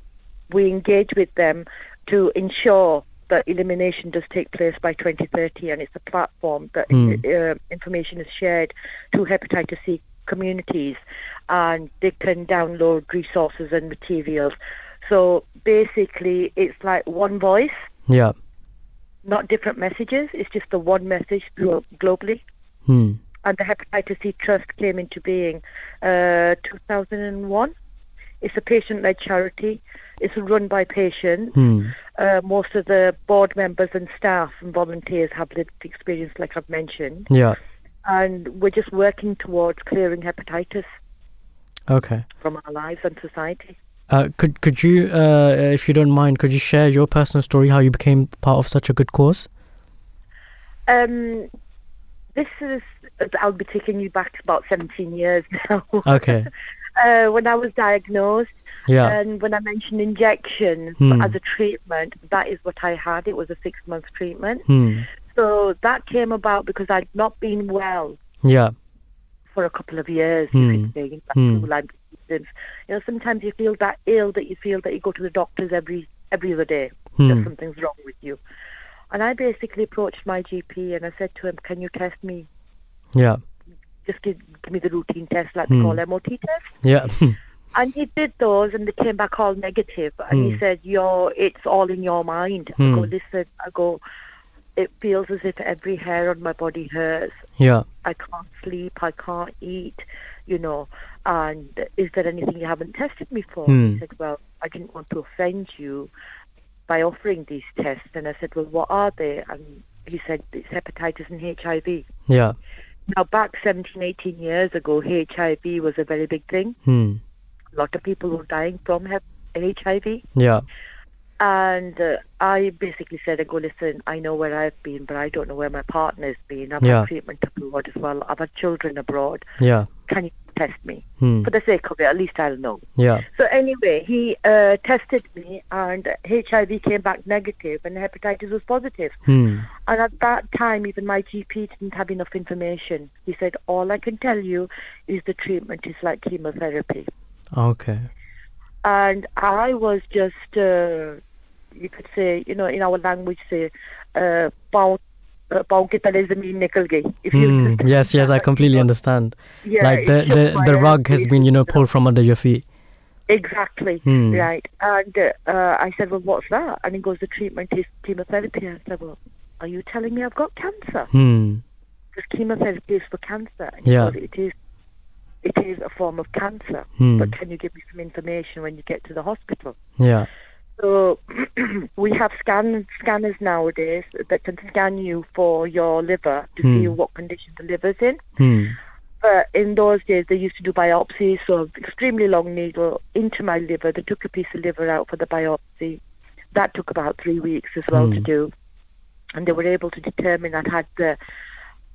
we engage with them to ensure that elimination does take place by 2030, and it's a platform that Hmm. uh, information is shared to hepatitis C communities, and they can download resources and materials. So basically, it's like one voice, Yeah. not different messages. It's just the one message glo- globally Hmm. and the Hepatitis C Trust came into being uh, 2001. It's a patient-led charity. It's run by patients. Hmm. Uh, most of the board members and staff and volunteers have lived experience, like I've mentioned, Yeah. and we're just working towards clearing hepatitis Okay. from our lives and society. Uh, could could you, uh, if you don't mind, could you share your personal story how you became part of such a good cause? Um, this is I'll be taking you back about 17 years now. Okay. uh, when I was diagnosed, Yeah. and when I mentioned injections Hmm. as a treatment, that is what I had. It was a six-month treatment. Hmm. So that came about because I'd not been well Yeah. for a couple of years. Hmm. You could say, Hmm. You know, sometimes you feel that ill that you feel that you go to the doctors every every other day. Hmm. That something's wrong with you. And I basically approached my GP and I said to him, "Can you test me? Yeah. Just give, give me the routine test, like Hmm. they call MOT test." Yeah. And he did those, and they came back all negative. And he Hmm. said, "You're, it's all in your mind." I go, Hmm. "Listen," I go, "It feels as if every hair on my body hurts. Yeah. I can't sleep. I can't eat. You know. And is there anything you haven't tested me for?" Hmm. He said, "Well, I didn't want to offend you by offering these tests." And I said, "Well, what are they?" And he said, "It's hepatitis and HIV." Yeah. Now, back 17, 18 years ago, HIV was a very big thing. Hmm. A lot of people were dying from HIV. Yeah. And uh, I basically said, I go, listen, I know where I've been, but I don't know where my partner's been. I've Yeah. had treatment abroad as well. I've had children abroad. Yeah. Can you test me? Hmm. For the sake of it, at least I'll know. Yeah. So anyway, he uh, tested me, and HIV came back negative, and hepatitis was positive. Hmm. And at that time, even my GP didn't have enough information. He said, all I can tell you is the treatment is like chemotherapy. Okay. and I was just, uh, you could say, you know, in our language, say, uh, पाँव uh, पाँव के तले जमीन निकल गई. If you Hmm. Yes. Yes. I completely understand. Yeah, like the it's just the, the my rug has been you know pulled from under your feet. exactly Hmm. right, and uh, uh, I said, well, what's that? And he goes, the treatment is chemotherapy. I said, well, are you telling me I've got cancer? Hmm. Because chemotherapy is for cancer. And he Yeah. goes, it is. it is a form of cancer, Hmm. but can you give me some information when you get to the hospital? Yeah. So we have scan scanners nowadays that can scan you for your liver to see Hmm. what condition the liver's in. Hmm. But in those days, they used to do biopsies, so extremely long needle into my liver. They took a piece of liver out for the biopsy. That took about three weeks as well to Hmm. do, and they were able to determine I'd had the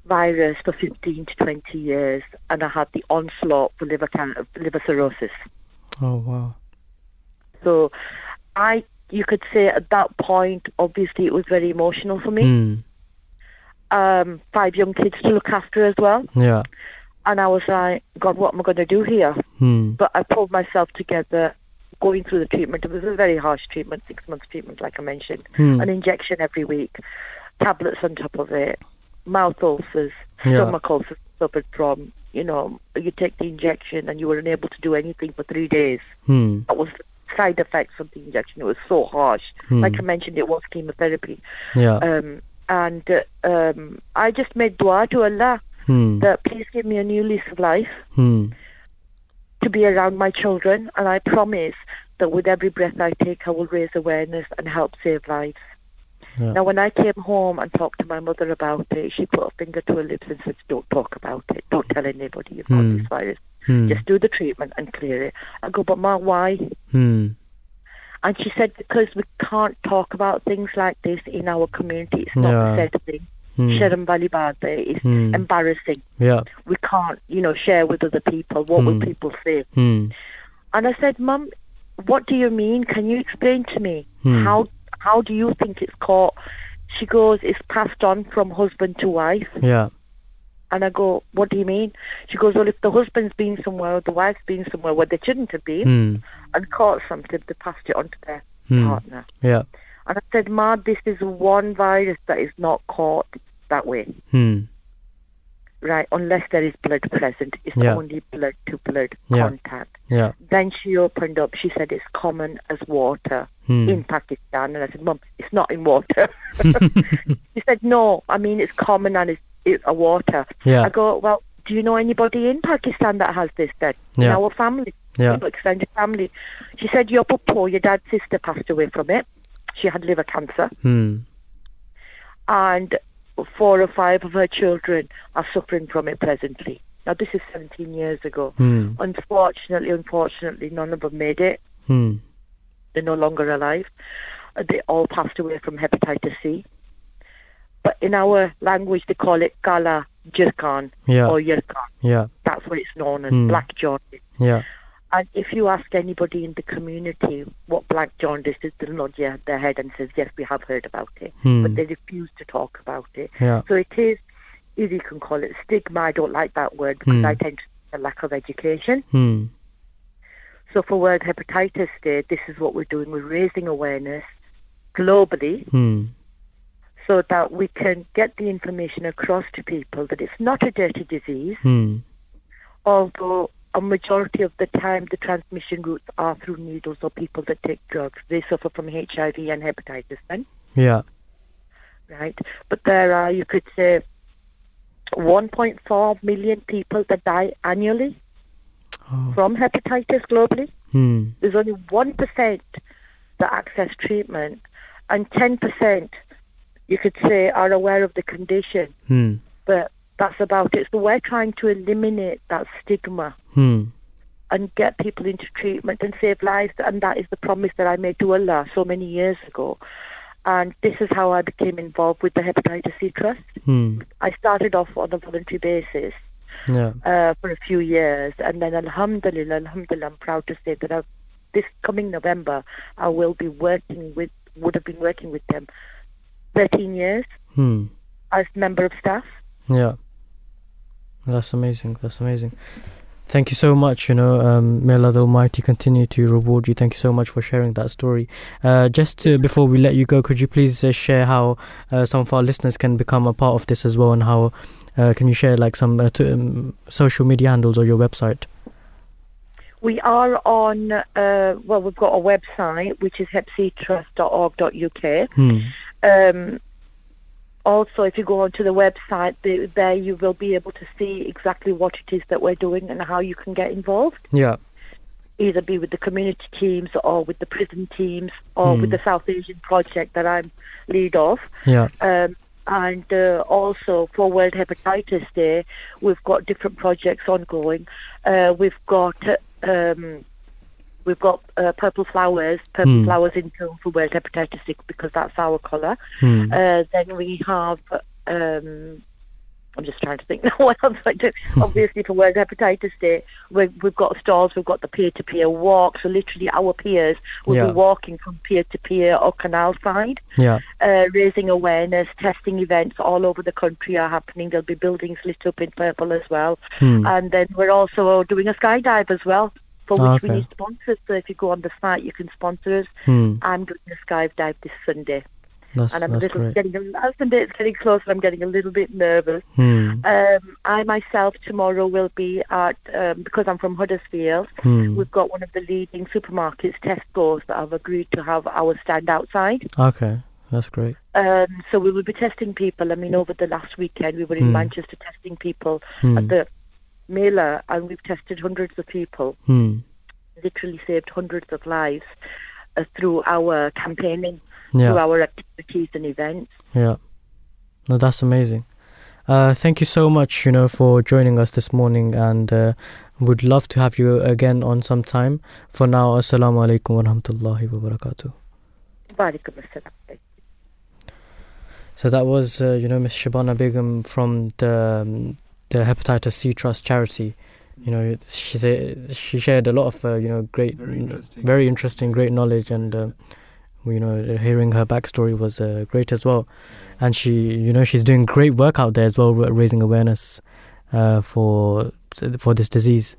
virus for 15 to 20 years, and I had the onslaught for liver can- liver cirrhosis. Oh wow. So I, you could say at that point, obviously it was very emotional for me. Hmm. um, five young kids to look after as well. Yeah. And I was like, God, what am I going to do here? Hmm. But I pulled myself together, going through the treatment. It was a very harsh treatment, six months treatment, like I mentioned. Hmm. An injection every week, tablets on top of it, mouth ulcers, Yeah. stomach ulcers suffered from. You know, you take the injection and you were unable to do anything for three days. Hmm. That was side effects of the injection. It was so harsh. Hmm. Like I mentioned, it was chemotherapy. Yeah. Um, and uh, um, I just made dua to Allah Hmm. that please give me a new lease of life Hmm. to be around my children, and I promise that with every breath I take, I will raise awareness and help save lives. Yeah. Now, when I came home and talked to my mother about it, she put a finger to her lips and said, "Don't talk about it. Don't tell anybody you've got Hmm. this virus. Hmm. Just do the treatment and clear it." I go, "But ma, why?" Hmm. And she said, "Because we can't talk about things like this in our community. It's not Yeah. the said thing. Hmm. Sharam Bali Baat is Hmm. embarrassing. Yeah. We can't, you know, share with other people. What will Hmm. people say?" And I said, Mum, what do you mean? Can you explain to me? How how do you think it's caught? She goes, it's passed on from husband to wife. Yeah. And I go, what do you mean? She goes, well, if the husband's been somewhere or the wife's been somewhere where they shouldn't have been Hmm. and caught something, they passed it on to their Hmm. partner. Yeah. And I said, Ma, this is one virus that is not caught that way, Hmm. right? Unless there is blood present. It's Yeah. only blood to blood Yeah. contact. Yeah. Then she opened up. She said it's common as water Hmm. in Pakistan. And I said, Mum, it's not in water. she said, No, I mean, it's common and it's, it's a water. Yeah. I go, Well, do you know anybody in Pakistan that has this then? In our family, Yeah. extended family. She said, Your papa, your dad's sister passed away from it. She had liver cancer. Hmm. And four or five of her children are suffering from it presently. Now, this is 17 years ago. Hmm. Unfortunately, unfortunately, none of them made it. Hmm. They're no longer alive. Uh, They all passed away from hepatitis C. But in our language, they call it Kala Jirkan Yeah. or Yirkan. Yeah. That's what it's known as, Hmm. black jaundice. Yeah. And if you ask anybody in the community what black jaundice is, they'll nod yeah, their head and says, yes, we have heard about it. Hmm. But they refuse to talk about it. Yeah. So it is, if you can call it stigma, I don't like that word because Hmm. I tend to think a lack of education. So for World Hepatitis Day, this is what we're doing. We're raising awareness globally Hmm. so that we can get the information across to people that it's not a dirty disease, Hmm. although a majority of the time the transmission routes are through needles or people that take drugs. They suffer from HIV and hepatitis then, Yeah. right? But there are, you could say, 1.4 million people that die annually Oh. from hepatitis globally. Hmm. there's only 1% that access treatment, and 10% you could say are aware of the condition, Hmm. but that's about it. So we're trying to eliminate that stigma Hmm. and get people into treatment and save lives, and that is the promise that I made to Allah so many years ago. And this is how I became involved with the Hepatitis C Trust. Hmm. I started off on a voluntary basis Yeah. uh, for a few years, and then Alhamdulillah, Alhamdulillah, I'm proud to say that I've, this coming November I will be working with, would have been working with them 13 years Hmm. as member of staff. Yeah. That's amazing. That's amazing. Thank you so much. You know, um, may Allah the Almighty continue to reward you. Thank you so much for sharing that story. Uh, just to, before we let you go, could you please uh, share how uh, some of our listeners can become a part of this as well, and how uh, can you share like some uh, to, um, social media handles or your website? We are on, uh, well, we've got a website which is hepctrust.org.uk. Hmm. Um, also, if you go onto the website, the, there you will be able to see exactly what it is that we're doing and how you can get involved. Yeah. either be with the community teams or with the prison teams or Hmm. with the South Asian project that I'm lead of. Yeah. Um, and uh, also for World Hepatitis Day, we've got different projects ongoing. Uh, we've got um, we've got uh, purple flowers, purple Hmm. flowers in film for World Hepatitis Day because that's our colour. Uh, then we have um, I'm just trying to think now what else I do. Obviously, for World Hepatitis Day, we we've got stalls, we've got the peer-to-peer walk. So literally, our peers will Yeah. be walking from peer-to-peer or canal side, Yeah. uh, raising awareness. Testing events all over the country are happening. There'll be buildings lit up in purple as well. Hmm. And then we're also doing a skydive as well, for which we need sponsors. So if you go on the site, you can sponsor us. Hmm. I'm doing a skydive this Sunday. That's and I'm a little great. getting as the date's getting closer, I'm getting a little bit nervous. Hmm. Um, I myself tomorrow will be at um, because I'm from Huddersfield. Hmm. We've got one of the leading supermarkets, Tesco's, that have agreed to have our stand outside. Okay, that's great. Um, so we will be testing people. I mean, over the last weekend, we were in Hmm. Manchester testing people Hmm. at the Mela, and we've tested hundreds of people. Hmm. Literally saved hundreds of lives uh, through our campaigning, Yeah. through our activities and events. Yeah. No, that's amazing. Uh, thank you so much, you know, for joining us this morning, and uh, would love to have you again on some time. For now, assalamu alaikum wa rahmatullahi wa barakatuh. So that was, uh, you know, Miss Shabana Begum from the um, the Hepatitis C Trust charity. You know, she said she shared a lot of, uh, you know, great, Very interesting. very interesting, great knowledge, and uh, you know, hearing her backstory was uh, great as well. And she, you know, she's doing great work out there as well, raising awareness uh, for for this disease.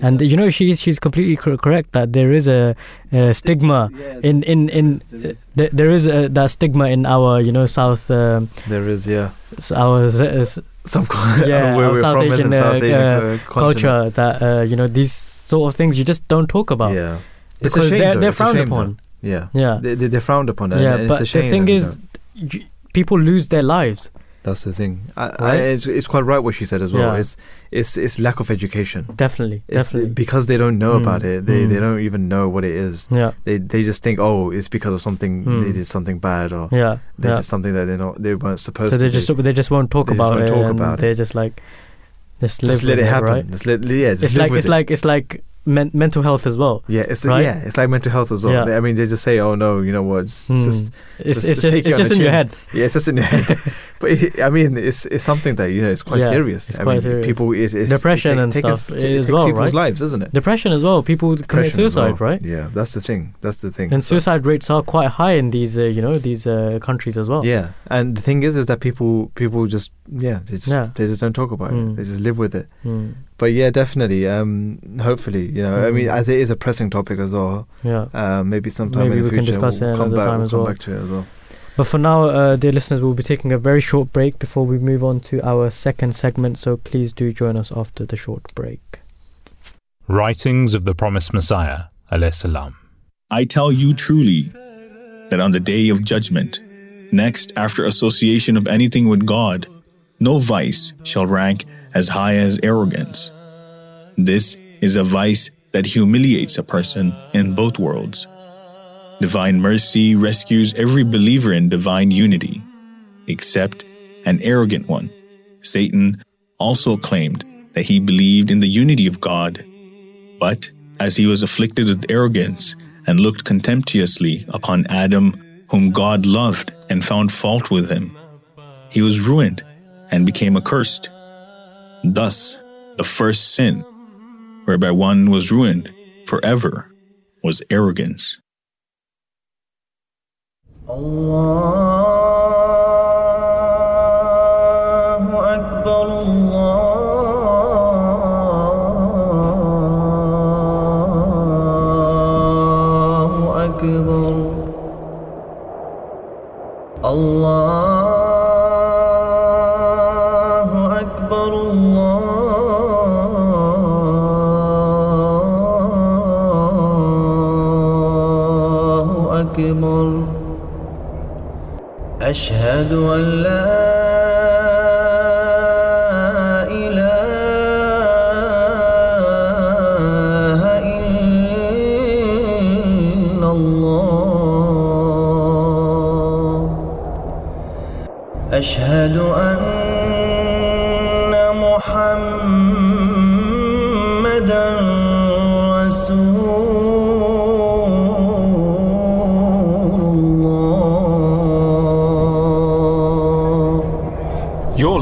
And you know, she's she's completely cor- correct that there is a, a stigma in in in uh, th- there is a, that stigma in our you know South um, There is, yeah. s- our s- s- Some yeah where our South from Asian, uh, South Asian uh, uh, culture that uh, you know these sort of things you just don't talk about Yeah. It's a because shame, they're they're It's a frowned shame, upon. though. Yeah. Yeah. They, they, they're frowned upon. and- yeah, but it's a shame the thing that, you is, y- people lose their lives. that's the thing. I, I, Right? it's, it's quite right what she said as well. Yeah. It's it's it's lack of education. Definitely, It's definitely. because they don't know Mm, about it. They they mm. don't even know what it is. Yeah. They they just think oh it's because of something Mm. they did something bad or Yeah, they yeah. did something that they not they weren't supposed so to. they do. just they just won't talk They just about won't it. talk and about it. they're just like just Just let it happen. right? Just let yeah. Just it's like it's it. like it's like men- mental health as well. Yeah, it's right? yeah, it's like mental health as well. Yeah. They- I mean, they just say, "Oh no, you know what? It's Hmm. just It's- it's just- it's just in your head. Yeah, it's just in your head. but it, I mean, it's it's something that you know it's quite Yeah, serious. it's I quite mean, serious. People, it's, it's depression take- and take stuff it, as it well, people's right? lives, isn't it? Depression as well. People commit Depression as suicide, well. right? Yeah, that's the thing. That's the thing. And So- suicide rates are quite high in these, uh, you know, these uh, countries as well. Yeah, and the thing is, is that people people just yeah they just Yeah. they just don't talk about Mm. it. They just live with it. Mm. But yeah, definitely. Um, hopefully, you know, I mean, Mm. as it is a pressing topic as well. Yeah. Uh, maybe sometime Maybe in the we can future discuss we'll it come another back, time we'll as come well. back to it as well. But for now, uh, dear listeners, we'll be taking a very short break before we move on to our second segment. So please do join us after the short break. Writings of the Promised Messiah, alayhi salam. I tell you truly that on the day of judgment, next after association of anything with God, no vice shall rank as high as arrogance. This is a vice that humiliates a person in both worlds. Divine mercy rescues every believer in divine unity, except an arrogant one. Satan also claimed that he believed in the unity of God, but as he was afflicted with arrogance and looked contemptuously upon Adam, whom God loved and found fault with him, he was ruined and became accursed. Thus, the first sin, whereby one was ruined forever, was arrogance. Allah أشهد أن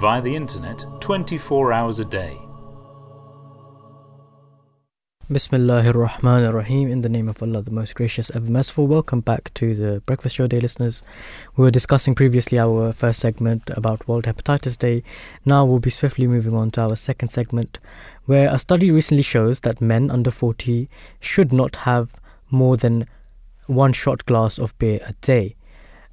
via the internet 24 hours a day. Bismillahir Rahmanir Rahim. In the name of Allah, the most gracious, ever merciful. Welcome back to the Breakfast Show, dear listeners. We were discussing previously our first segment about World Hepatitis Day. Now we'll be swiftly moving on to our second segment, where a study recently shows that men under 40 should not have more than one shot glass of beer a day.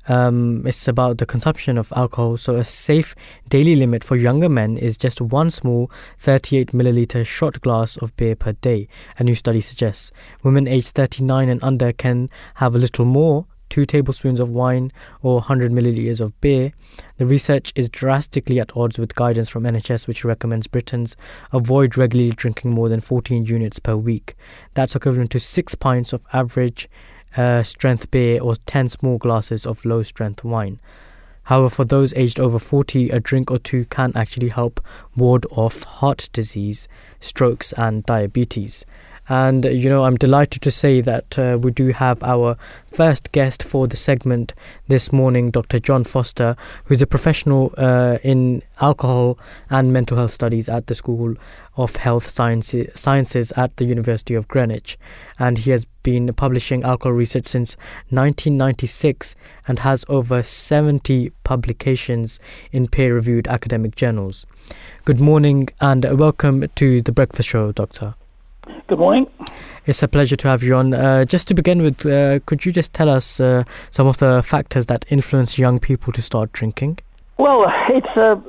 Um, it's about the consumption of alcohol. So, a safe daily limit for younger men is just one small 38 milliliter shot glass of beer per day, a new study suggests. Women aged 39 and under can have a little more. Two tablespoons of wine or 100 milliliters of beer. The research is drastically at odds with guidance from NHS, which recommends Britons avoid regularly drinking more than 14 units per week. That's equivalent to six pints of average uh, strength beer or 10 small glasses of low strength wine. However, for those aged over 40, a drink or two can actually help ward off heart disease, strokes, and diabetes. And you know, I'm delighted to say that uh, we do have our first guest for the segment this morning, Dr. John Foster, who's a professional uh, in alcohol and mental health studies at the School of Health Sciences, Sciences at the University of Greenwich. And he has been publishing alcohol research since 1996 and has over 70 publications in peer reviewed academic journals. Good morning and welcome to the Breakfast Show, Doctor. Good morning. It's a pleasure to have you on. Uh, just to begin with, uh, could you just tell us uh, some of the factors that influence young people to start drinking? Well, it's a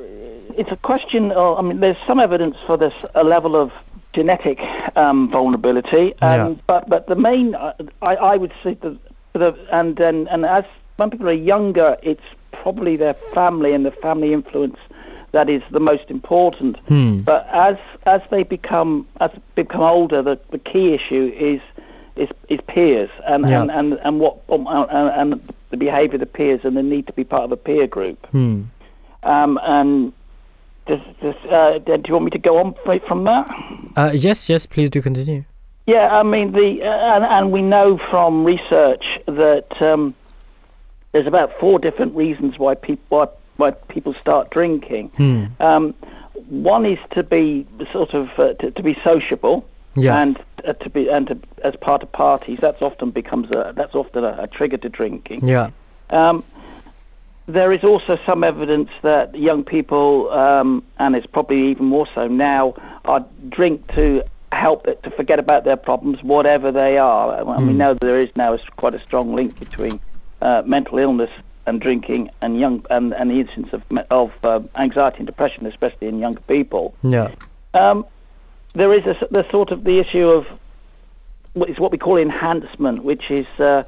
it's a question. Of, I mean, there's some evidence for this a level of genetic um, vulnerability, and, Yeah. but but the main uh, I, I would say the, the and then and as when people are younger, it's probably their family and the family influence that is the most important. Hmm. But as as they become as they become older, the, the key issue is is, is peers and, Yeah. and, and, and what um, and, and the behaviour of the peers and the need to be part of a peer group. Hmm. Um, and does, does, uh, do you want me to go on from that? Uh, yes, yes, please do continue. Yeah, I mean the uh, and, and we know from research that um, there's about four different reasons why people why, why people start drinking. Hmm. Um, one is to be sort of uh, to, to be sociable. Yeah. And uh, to be and to, as part of parties, that's often becomes a that's often a, a trigger to drinking. Yeah. Um, there is also some evidence that young people, um, and it's probably even more so now, are drink to help it, to forget about their problems, whatever they are. And we Mm. know there is now quite a strong link between uh, mental illness and drinking, and young and, and the incidence of of uh, anxiety and depression, especially in younger people. Yeah. Um, there is a, the sort of the issue of what is what we call enhancement, which is uh,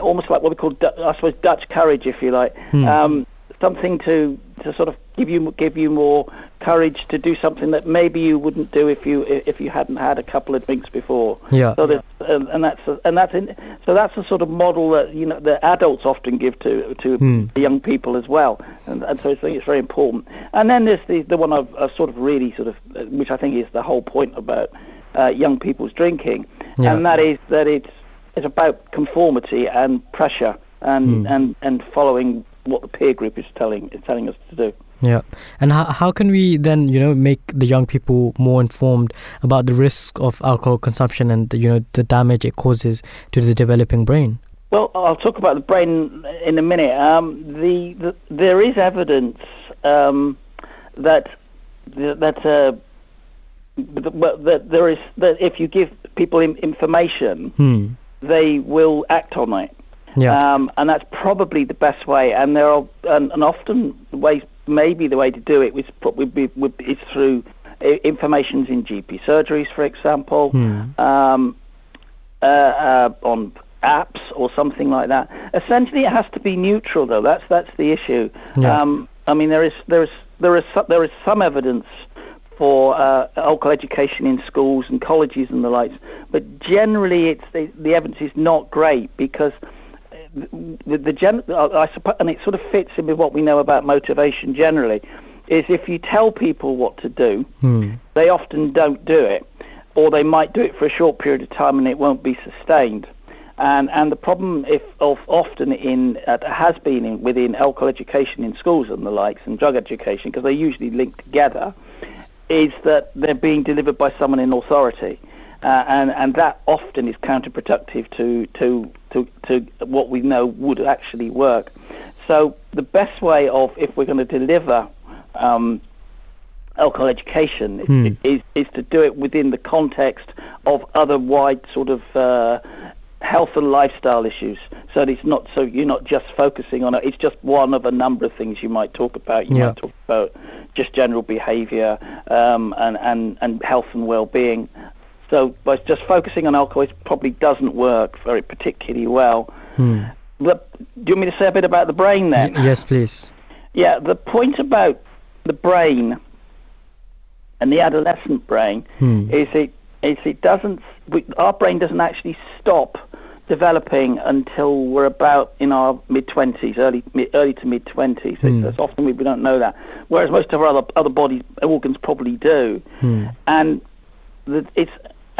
almost like what we call, I suppose, Dutch courage, if you like. Hmm. Um, something to to sort of give you give you more courage to do something that maybe you wouldn't do if you if you hadn't had a couple of drinks before. Yeah. So that and, and that's and that's in, so that's a sort of model that you know the adults often give to to Hmm. the young people as well, and, and so I think it's very important. And then there's the the one I've, I've sort of really sort of which I think is the whole point about uh, young people's drinking, Yeah. and that is that it's it's about conformity and pressure and Hmm. and and following what the peer group is telling is telling us to do. Yeah. And how, how can we then, you know, make the young people more informed about the risk of alcohol consumption and, you know, the damage it causes to the developing brain? Well, I'll talk about the brain in a minute. Um, the, the there is evidence um, that that uh, that, there is that if you give people information, Hmm. they will act on it. Yeah. Um, and that's probably the best way. And there are, and, and often the ways, maybe the way to do it is probably be, would, is through informations in GP surgeries, for example, Hmm. um, uh, uh, on apps or something like that. Essentially, it has to be neutral, though. That's that's the issue. Yeah. Um, I mean, there is there is there is some, there is some evidence for uh, alcohol education in schools and colleges and the likes. But generally, it's the, the evidence is not great because the, the gen- I suppose, and it sort of fits in with what we know about motivation generally, is if you tell people what to do, Hmm. they often don't do it, or they might do it for a short period of time and it won't be sustained. And and the problem, if of often in uh, has been in, within alcohol education in schools and the likes, and drug education, because they're usually linked together, is that they're being delivered by someone in authority, uh, and and that often is counterproductive to to to to what we know would actually work. So the best way of if we're going to deliver um, alcohol education Hmm. is, is to do it within the context of other wide sort of uh, health and lifestyle issues. So that it's not so you're not just focusing on it. It's just one of a number of things you might talk about. You Yeah. might talk about just general behaviour um, and and and health and well-being. So by just focusing on alcohol, probably doesn't work very particularly well. Hmm. But do you want me to say a bit about the brain then? Y- yes, please. Yeah, the point about the brain and the adolescent brain Hmm. is it is it doesn't we, our brain doesn't actually stop developing until we're about in our mid twenties, early mid, early to mid twenties. Hmm. It's often we, we don't know that, whereas most of our other other body organs probably do. Hmm. And the, it's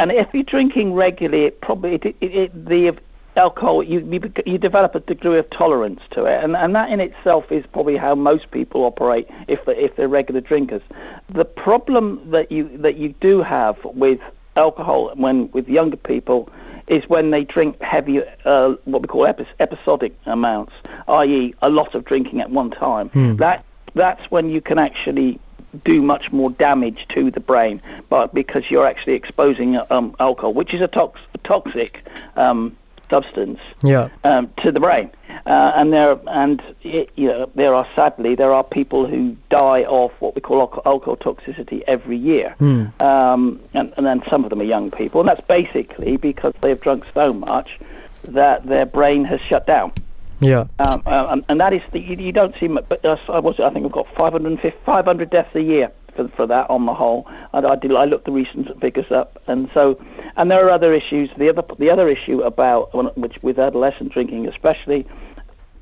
and if you're drinking regularly, it probably it, it, it, the alcohol you, you you develop a degree of tolerance to it, and and that in itself is probably how most people operate if they, if they're regular drinkers. The problem that you that you do have with alcohol when with younger people is when they drink heavy, uh, what we call epi- episodic amounts, i.e., a lot of drinking at one time. Hmm. That that's when you can actually do much more damage to the brain, but because you're actually exposing um, alcohol, which is a, tox- toxic um, substance, Yeah. um, to the brain. Uh, and there and it, you know there are sadly there are people who die of what we call alcohol toxicity every year. Um, and, and then some of them are young people, and that's basically because they've drunk so much that their brain has shut down. Yeah. Um, uh, and, and that is the, you, you don't see much, but uh, I was I think we've got 550, 500 deaths a year for for that on the whole. And I did I looked the recent figures up, and so and there are other issues. The other the other issue about which with adolescent drinking especially.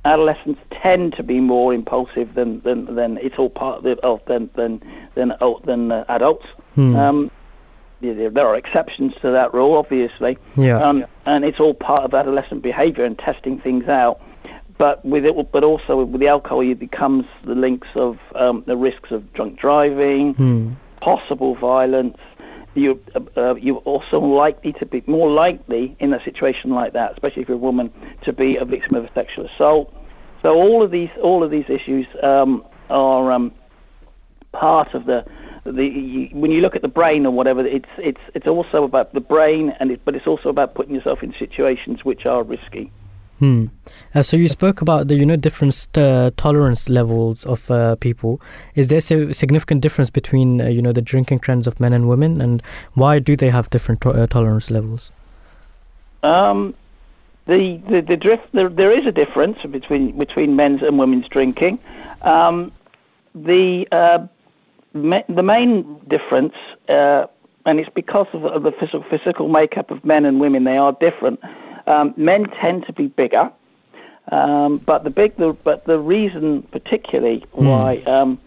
Adolescents tend to be more impulsive than than, than it's all part of, of than than than, oh, than uh, adults. Hmm. Um, there are exceptions to that rule, obviously. Yeah. Um, and it's all part of adolescent behaviour and testing things out. But with it, but also with the alcohol, it becomes the links of um, the risks of drunk driving, Hmm. possible violence. You uh, uh, you're also likely to be more likely in a situation like that, especially if you're a woman, to be a victim of a sexual assault. So all of these all of these issues um, are um, part of the the you, when you look at the brain or whatever, it's it's it's also about the brain, and it, but it's also about putting yourself in situations which are risky. Hmm. Uh, so you spoke about the you know different uh, tolerance levels of uh, people. Is there a significant difference between uh, you know the drinking trends of men and women, and why do they have different to- uh, tolerance levels? Um, the the, the drift there, there is a difference between between men's and women's drinking. Um, the uh, ma- the main difference, uh, and it's because of, of the physical, physical makeup of men and women. They are different. Um, men tend to be bigger, um, but the big the, but the reason particularly why um,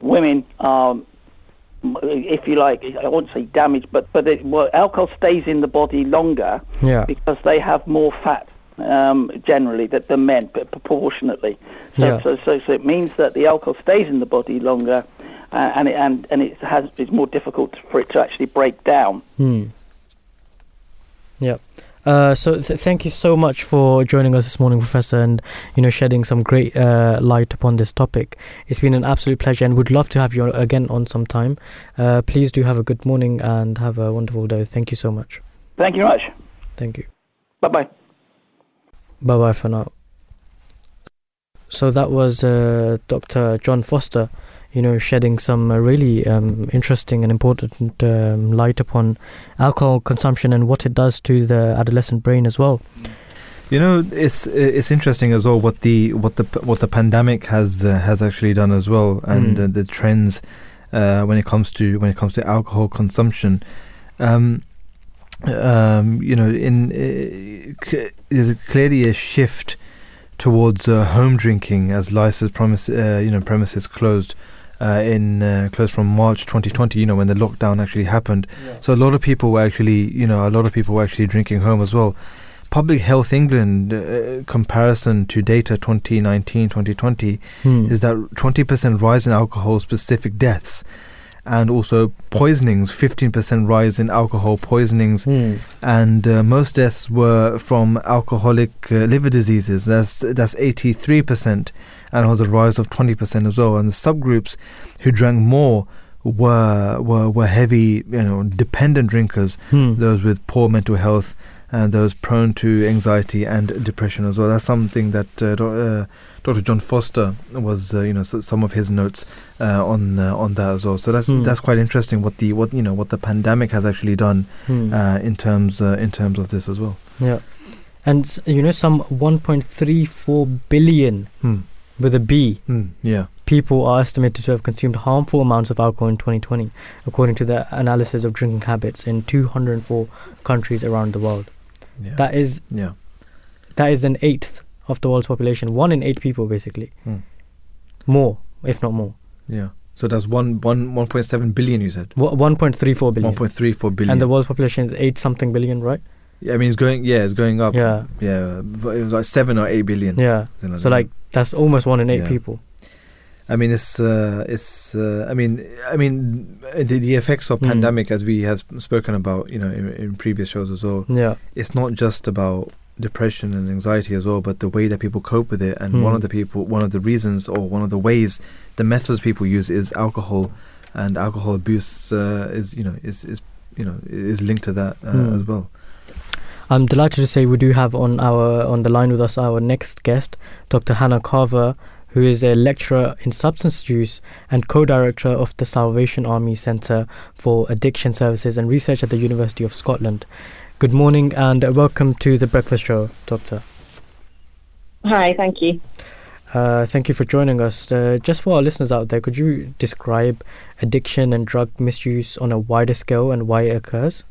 women are if you like, I won't say damaged, but but it, well, alcohol stays in the body longer Yeah. because they have more fat um, generally that the men, but proportionately. So, Yeah. so, so, so it means that the alcohol stays in the body longer, uh, and it, and and it has it's more difficult for it to actually break down. Hmm. Yeah. Uh, so th- thank you so much for joining us this morning, Professor, and you know shedding some great uh, light upon this topic. It's been an absolute pleasure, and would love to have you again on some time. Uh, please do have a good morning and have a wonderful day. Thank you so much. Thank you very much. Thank you. Bye bye. Bye bye for now. So that was uh, Dr. John Foster, you know, shedding some uh, really um, interesting and important um, light upon alcohol consumption and what it does to the adolescent brain as well. You know, it's it's interesting as well what the what the what the pandemic has uh, has actually done as well, and Mm. uh, the trends uh, when it comes to when it comes to alcohol consumption. Um, um, you know, in c- there's clearly a shift towards uh, home drinking as license promise, uh, you know, premises closed. Uh, in uh, closed from March 2020, you know, when the lockdown actually happened. So a lot of people were actually, you know, a lot of people were actually drinking home as well. Public Health England uh, comparison to data 2019-2020 Hmm. is that 20% rise in alcohol specific deaths and also poisonings 15% rise in alcohol poisonings Hmm. and uh, most deaths were from alcoholic uh, liver diseases that's that's 83% and it was a rise of 20% as well and the subgroups who drank more were were were heavy you know dependent drinkers Hmm. those with poor mental health and those prone to anxiety and depression as well. That's something that uh, do- uh, Dr. John Foster was, uh, you know, s- some of his notes uh, on uh, on that as well. So that's Hmm. that's quite interesting. What the what you know what the pandemic has actually done Hmm. uh, in terms uh, in terms of this as well. Yeah. And you know, some 1.34 billion Hmm. With a B Hmm. Yeah. people are estimated to have consumed harmful amounts of alcohol in 2020, according to the analysis of drinking habits in 204 countries around the world. Yeah. That is Yeah. that is an eighth of the world's population. One in eight people, basically. Hmm. More, if not more. Yeah. So that's one one one point seven billion. You said 1.34 billion. one point three four billion. And the world's population is eight something billion, right? Yeah, I mean, it's going. Yeah, it's going up. Yeah. Yeah. But it was like seven or eight billion. Yeah. something So that. like that's almost one in eight Yeah. people. I mean, it's uh, it's. Uh, I mean, I mean, the, the effects of Mm. pandemic, as we have spoken about, you know, in, in previous shows as well. Yeah. It's not just about depression and anxiety as well, but the way that people cope with it. And one Mm. of the people, one of the reasons, or one of the ways, the methods people use is alcohol, and alcohol abuse uh, is, you know, is is you know is linked to that uh, Mm. as well. I'm delighted to say we do have on our on the line with us our next guest, Dr. Hannah Carver, who is a lecturer in substance use and co-director of the Salvation Army Centre for Addiction Services and Research at the University of Scotland. Good morning and welcome to the Breakfast Show, Doctor. Hi, thank you. Uh, thank you for joining us. Uh, just for our listeners out there, could you describe addiction and drug misuse on a wider scale and why it occurs?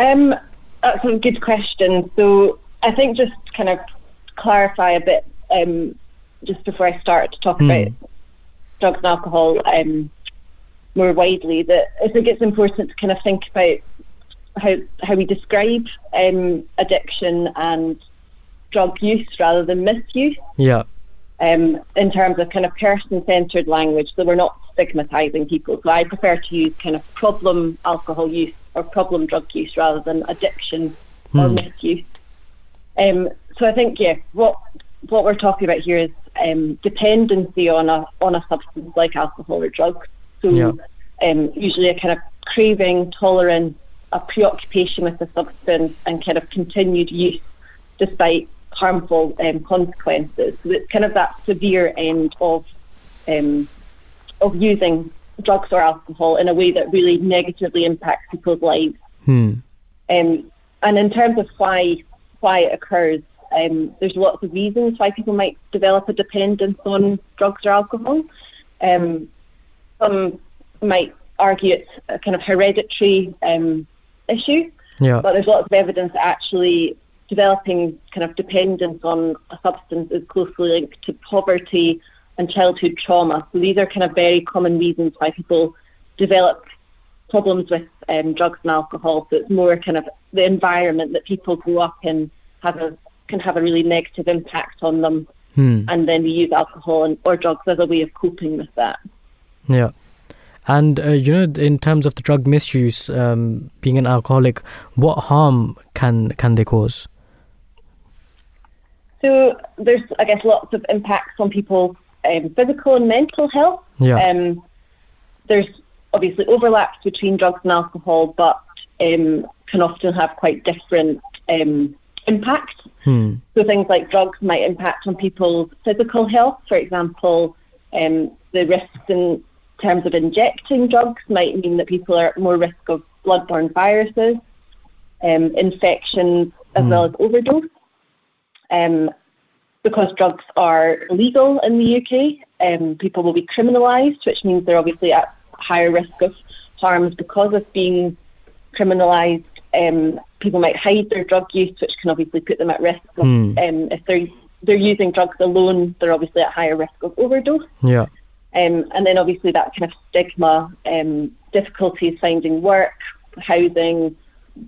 Um, that's a good question. So I think just kind of clarify a bit um, just before I start to talk Hmm. about drugs and alcohol um, more widely that I think it's important to kind of think about how how we describe um, addiction and drug use rather than misuse. Yeah. um, in terms of kind of person-centered language, so we're not stigmatizing people. So I prefer to use kind of problem alcohol use or problem drug use rather than addiction or Hmm. misuse. Um, so I think yeah, what what we're talking about here is um, dependency on a on a substance like alcohol or drugs. So Yeah. um, usually a kind of craving, tolerance, a preoccupation with the substance, and kind of continued use despite harmful um, consequences. So it's kind of that severe end of um, of using drugs or alcohol in a way that really negatively impacts people's lives. Hmm. Um, and in terms of why why it occurs, um, there's lots of reasons why people might develop a dependence on drugs or alcohol. Um, some might argue it's a kind of hereditary um, issue, Yeah. but there's lots of evidence that actually developing kind of dependence on a substance is closely linked to poverty and childhood trauma. So these are kind of very common reasons why people develop problems with um, drugs and alcohol. So it's more kind of the environment that people grow up in have a, can have a really negative impact on them, Hmm. and then we use alcohol and, or drugs as a way of coping with that. Yeah. And uh, you know, in terms of the drug misuse, um, being an alcoholic, what harm can can they cause? So there's, I guess, lots of impacts on people's um, physical and mental health. Yeah. Um, there's obviously overlaps between drugs and alcohol, but um, can often have quite different um, impacts. Hmm. So things like drugs might impact on people's physical health. For example, um, the risks in terms of injecting drugs might mean that people are at more risk of bloodborne viruses, um, infections, as Hmm. well as overdose. Um, because drugs are legal in the UK, um, people will be criminalised, which means they're obviously at higher risk of harms because of being criminalised. Um, people might hide their drug use, which can obviously put them at risk. Of, Hmm. um, if they're they're using drugs alone, they're obviously at higher risk of overdose. Yeah. Um, and then obviously that kind of stigma, um, difficulties finding work, housing,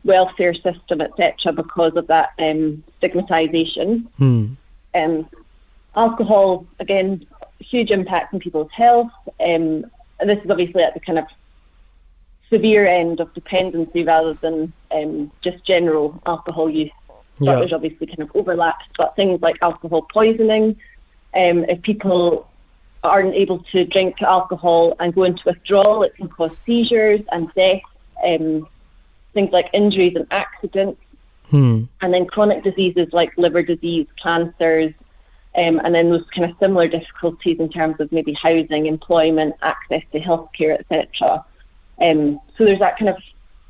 welfare system, etc., because of that um, stigmatisation. Hmm. Um, alcohol, again, huge impact on people's health. Um, and this is obviously at the kind of severe end of dependency rather than um, just general alcohol use. But Yeah. there's obviously kind of overlaps, but things like alcohol poisoning, um, if people aren't able to drink alcohol and go into withdrawal, it can cause seizures and death, um, things like injuries and accidents, Hmm. and then chronic diseases like liver disease, cancers, um, and then those kind of similar difficulties in terms of maybe housing, employment, access to healthcare, etc. Um, so there's that kind of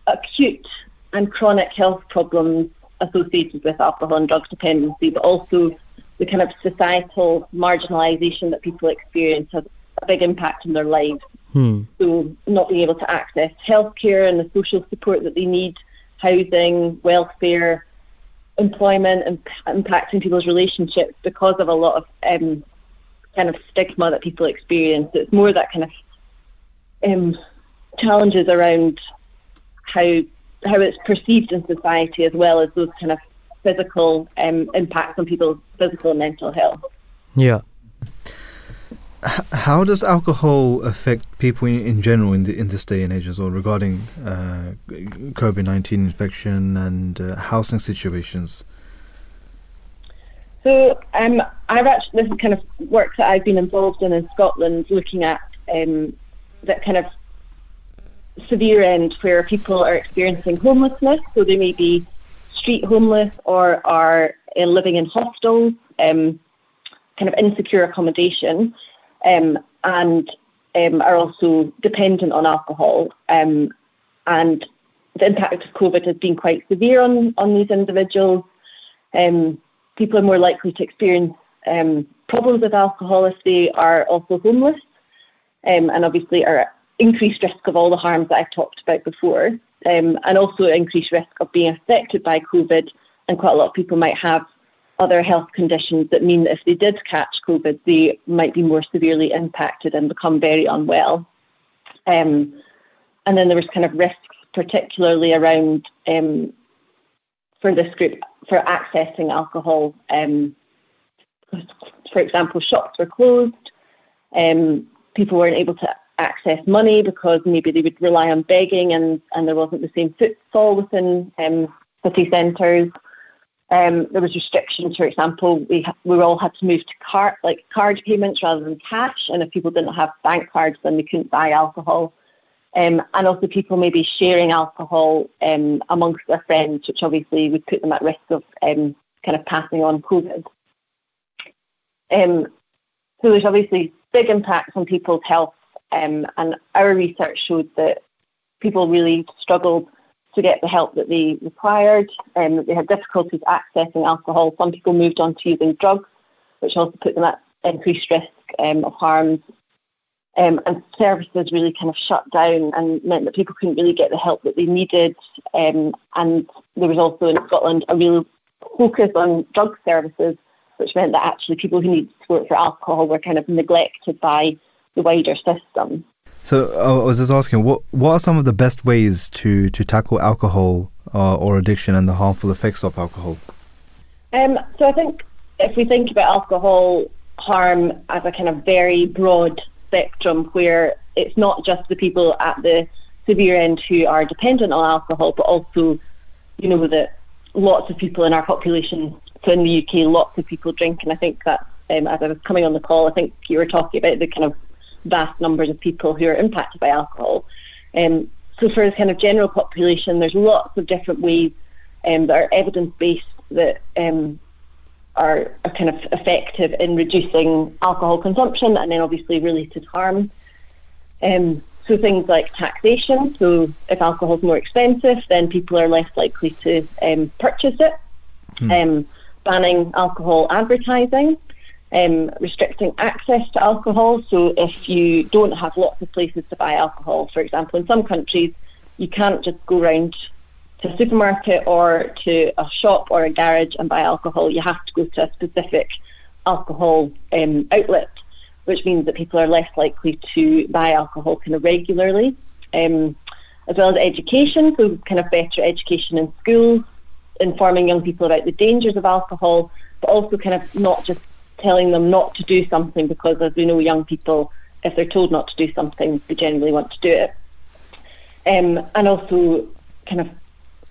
acute and chronic health problems associated with alcohol and drug dependency, but also the kind of societal marginalisation that people experience has a big impact on their lives. Hmm. So not being able to access healthcare and the social support that they need, housing, welfare, employment, and impacting people's relationships because of a lot of um, kind of stigma that people experience. It's more that kind of um, challenges around how how it's perceived in society as well as those kind of physical um, impacts on people's physical and mental health. Yeah. How does alcohol affect people in, in general in the, in this day and age as well regarding uh, COVID nineteen infection and uh, housing situations? So um, I've actually this is kind of work that I've been involved in in Scotland, looking at um, that kind of severe end where people are experiencing homelessness. So they may be street homeless or are uh, living in hostels, um, kind of insecure accommodation, um, and um, are also dependent on alcohol. Um, and the impact of COVID has been quite severe on, on these individuals. Um, people are more likely to experience um, problems with alcohol if they are also homeless, and obviously are at increased risk of all the harms that I've talked about before, and also increased risk of being affected by COVID. And quite a lot of people might have other health conditions that mean that if they did catch COVID, they might be more severely impacted and become very unwell. Um, and then there was kind of risks, particularly around um, for this group for accessing alcohol. Um, for example, shops were closed. Um, people weren't able to access money because maybe they would rely on begging, and, and there wasn't the same footfall within um, city centres. Um, there was restrictions, for example, we we all had to move to card like card payments rather than cash, and if people didn't have bank cards, then they couldn't buy alcohol. Um, and also people maybe sharing alcohol um, amongst their friends, which obviously would put them at risk of um, kind of passing on COVID. Um, so there's obviously big impacts on people's health, um, and our research showed that people really struggled to get the help that they required, and that they had difficulties accessing alcohol. Some people moved on to using drugs, which also put them at increased risk um, of harms um, and services really kind of shut down and meant that people couldn't really get the help that they needed. Um, and there was also in Scotland a real focus on drug services, which meant that actually people who needed support for alcohol were kind of neglected by the wider system. So I was just asking, what what are some of the best ways to to tackle alcohol uh, or addiction and the harmful effects of alcohol? Um, so I think if we think about alcohol harm as a kind of very broad spectrum where it's not just the people at the severe end who are dependent on alcohol, but also, you know, that lots of people in our population, so in the UK, lots of people drink. And I think that um, as I was coming on the call, I think you were talking about the kind of vast numbers of people who are impacted by alcohol. Um, so for the kind of general population, there's lots of different ways um, that are evidence-based that um, are, are kind of effective in reducing alcohol consumption and then obviously related harm. Um, so things like taxation. So if alcohol is more expensive, then people are less likely to um, purchase it. Um, banning alcohol advertising. Um, restricting access to alcohol. So if you don't have lots of places to buy alcohol, for example, in some countries, you can't just go round to a supermarket or to a shop or a garage and buy alcohol. You have to go to a specific alcohol um, outlet, which means that people are less likely to buy alcohol kind of regularly. Um, as well as education, so kind of better education in schools, informing young people about the dangers of alcohol, but also kind of not just telling them not to do something because, as we know, young people, if they're told not to do something, they generally want to do it. Um, and also, kind of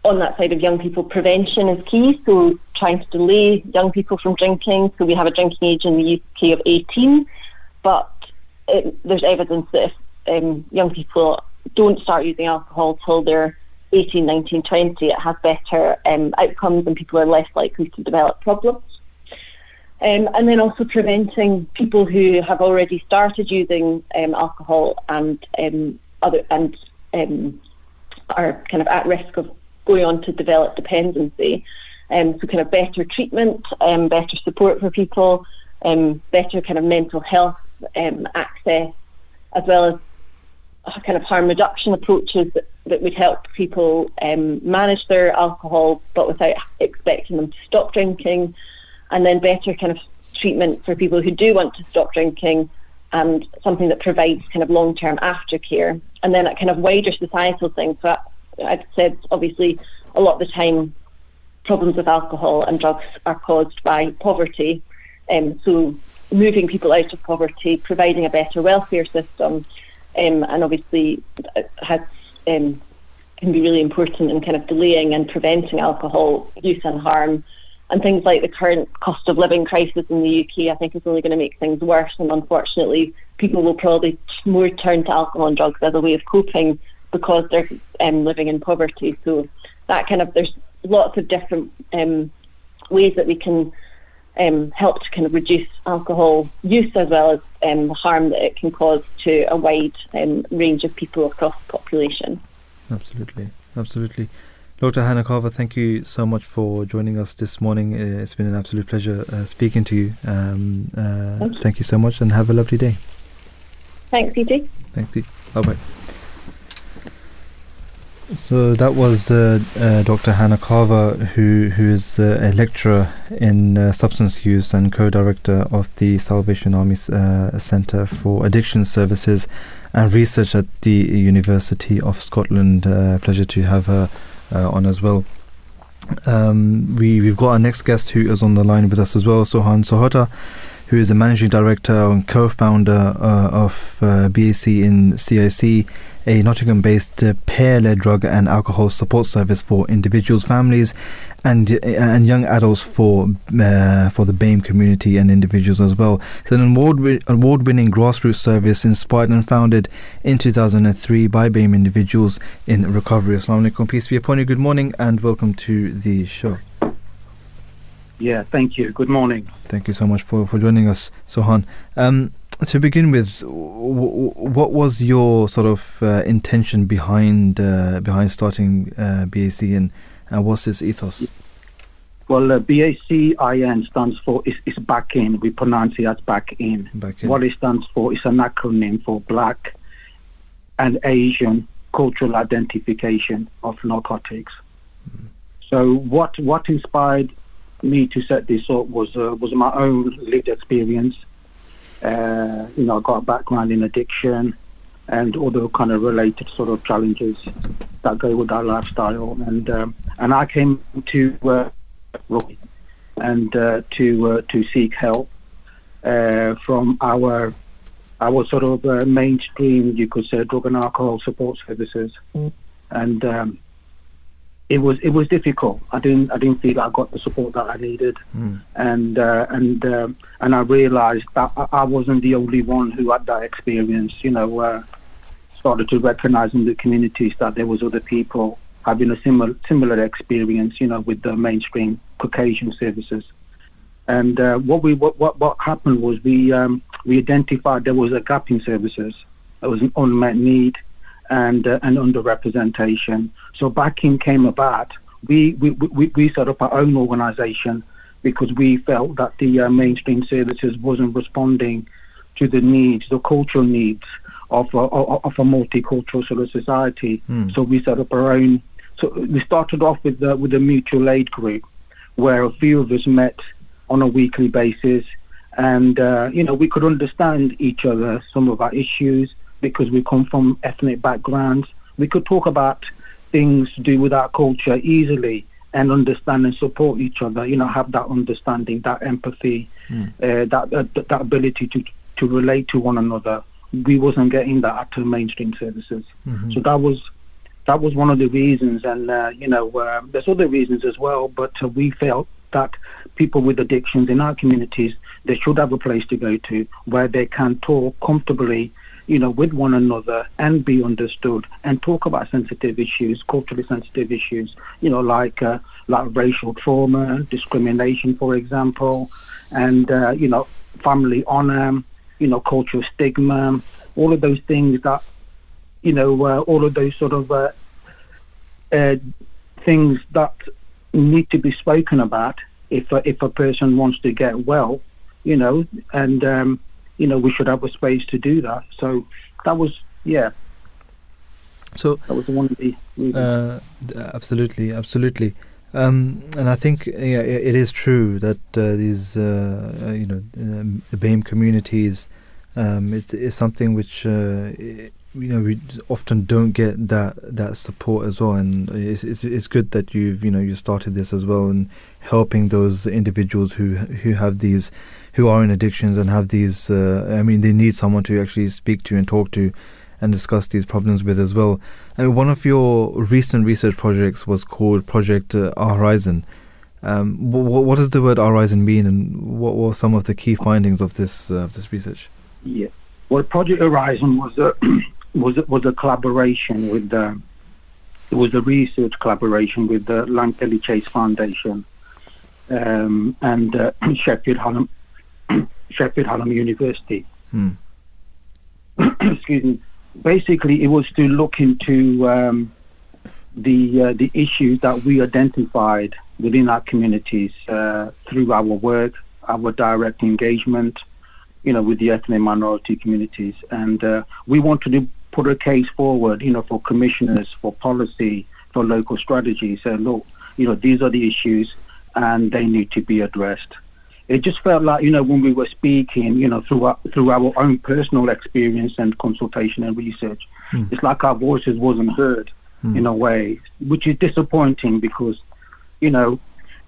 on that side of young people, prevention is key. So, trying to delay young people from drinking. So, we have a drinking age in the UK of 18, but it, there's evidence that if um, young people don't start using alcohol till they're 18, 19, 20, it has better um, outcomes and people are less likely to develop problems. Um, and then also preventing people who have already started using um, alcohol and um, other and um, are kind of at risk of going on to develop dependency. Um, so kind of better treatment, um, better support for people, better kind of mental health access, as well as kind of harm reduction approaches that, that would help people manage their alcohol, but without expecting them to stop drinking and then better kind of treatment for people who do want to stop drinking and something that provides kind of long-term aftercare. And then a kind of wider societal thing. So I've said obviously a lot of the time problems with alcohol and drugs are caused by poverty. Um, so moving people out of poverty, providing a better welfare system, um, and obviously has um, can be really important in kind of delaying and preventing alcohol use and harm and things like the current cost of living crisis in the UK, I think, is only going to make things worse. And unfortunately, people will probably more turn to alcohol and drugs as a way of coping because they're um, living in poverty. So that kind of there's lots of different um, ways that we can um, help to kind of reduce alcohol use as well as um, the harm that it can cause to a wide um, range of people across the population. Absolutely, absolutely. Dr. Hannah Carver, thank you so much for joining us this morning. Uh, it's been an absolute pleasure uh, speaking to you. Um, uh, thank, you. thank, you. so much and have a lovely day. Thanks, EJ. Thank you. Bye bye. So that was uh, uh, Dr. Hannah Carver, who who is uh, a lecturer in substance use and co-director of the Salvation Army Centre for Addiction Services and Research at the University of Scotland. pleasure to have her uh, on as well. Um, we we've got our next guest who is on the line with us as well, Sohan Sohota, who is the managing director and co-founder uh, of uh, BACIN CIC, a Nottingham-based uh, peer-led drug and alcohol support service for individuals, families, and uh, and young adults for uh, for the BAME community and individuals as well. It's an award award winning grassroots service inspired and founded in 2003 by BAME individuals in recovery. Assalamu alaikum, peace be upon you. Good morning and welcome to the show. Yeah, thank you. Good morning. Thank you so much for, for joining us, Sohan. Um, to begin with, what was your sort of uh, intention behind uh, behind starting uh, BAC and what's its ethos? Well, uh, BACIN stands for is, is back in. We pronounce it as back in. back in. What it stands for is an acronym for Black and Asian Cultural Identification of Narcotics. Mm. So, what what inspired me to set this up was uh, was my own lived experience. Uh, you know, I got a background in addiction and other kind of related sort of challenges that go with that lifestyle. And um, and I came to uh, and uh, to uh, to seek help uh, from our our sort of uh, mainstream, you could say, drug and alcohol support services. Mm. And um, it was it was difficult. I didn't I didn't feel I got the support that I needed, mm. and uh, and um, and I realised that I, wasn't the only one who had that experience. You know, uh, started to recognise in the communities that there was other people having a similar similar experience. You know, with the mainstream Caucasian services. And uh, what we what, what what happened was we um, we identified there was a gap in services. There was an unmet need and uh, and underrepresentation. So BACIN came about. We, we, we, we set up our own organisation because we felt that the uh, mainstream services wasn't responding to the needs, the cultural needs of a, of a multicultural sort of society. Mm. So we set up our own. So we started off with the, with a mutual aid group, where a few of us met on a weekly basis, and uh, you know we could understand each other, some of our issues because we come from ethnic backgrounds. We could talk about things to do with our culture easily and understand and support each other. You know, have that understanding, that empathy, Mm. uh, that, that that ability to to relate to one another. We wasn't getting that at the mainstream services. Mhm. So that was that was one of the reasons, and uh, you know, uh, there's other reasons as well. But uh, we felt that people with addictions in our communities they should have a place to go to where they can talk comfortably, you know, with one another and be understood and talk about sensitive issues, culturally sensitive issues, you know, like uh, like racial trauma, discrimination, for example, and uh, you know, family honor, you know, cultural stigma, all of those things that you know, uh, all of those sort of uh, uh, things that need to be spoken about if if a person wants to get well, you know, and um, you know we should have a space to do that. So that was yeah. So that was one of the. Uh, absolutely, absolutely. Um, and I think yeah, it is true that uh, these uh, you know um, the BAME communities um, it's, it's something which uh, you know we often don't get that that support as well and it's, it's it's good that you've you know you started this as well and helping those individuals who who have these who are in addictions and have these uh, I mean they need someone to actually speak to and talk to and discuss these problems with as well. And one of your recent research projects was called Project uh, Horizon. Um, wh- what does the word Horizon mean, and what were some of the key findings of this uh, of this research? Yeah. Well, Project Horizon was a was a, was a collaboration with the it was a research collaboration with the Lankelly Chase Foundation um, and uh, Sheffield Hallam Sheffield Hallam University. Hmm. Excuse me. Basically, it was to look into um, the uh, the issues that we identified within our communities uh, through our work, our direct engagement, you know, with the ethnic minority communities. And uh, we wanted to put a case forward, you know, for commissioners, for policy, for local strategy. Say, look, you know, these are the issues and they need to be addressed. It just felt like, you know, when we were speaking, you know, through our, through our own personal experience and consultation and research, Hmm. it's like our voices wasn't heard Hmm. in a way, which is disappointing because, you know,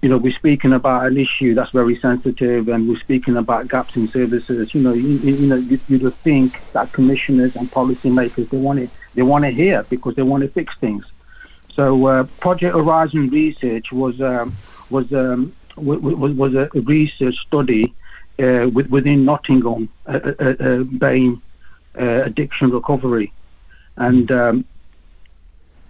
you know, we're speaking about an issue that's very sensitive, and we're speaking about gaps in services. You know, you, you know, you, you just think that commissioners and policymakers they want it, they want to hear because they want to fix things. So, uh, Project Horizon Research was um, was um, was, was a research study uh, within Nottingham, uh, uh, uh, BAME uh, addiction recovery, and um,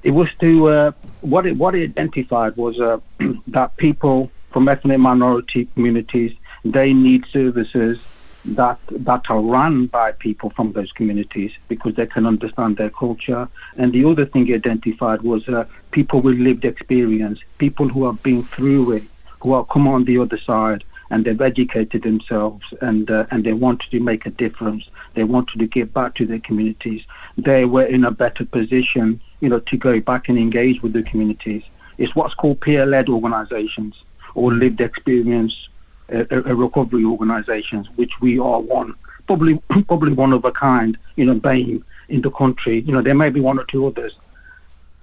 it was to uh, what it what it identified was uh, that people from ethnic minority communities they need services that that are run by people from those communities because they can understand their culture. And the other thing identified was uh, people with lived experience, people who have been through it, who have come on the other side and they've educated themselves and uh, and they wanted to make a difference. They wanted to give back to their communities. They were in a better position, you know, to go back and engage with the communities. It's what's called peer-led organizations or lived experience uh, uh, recovery organizations, which we are one, probably probably one of a kind, you know, BAME in the country. You know, there may be one or two others.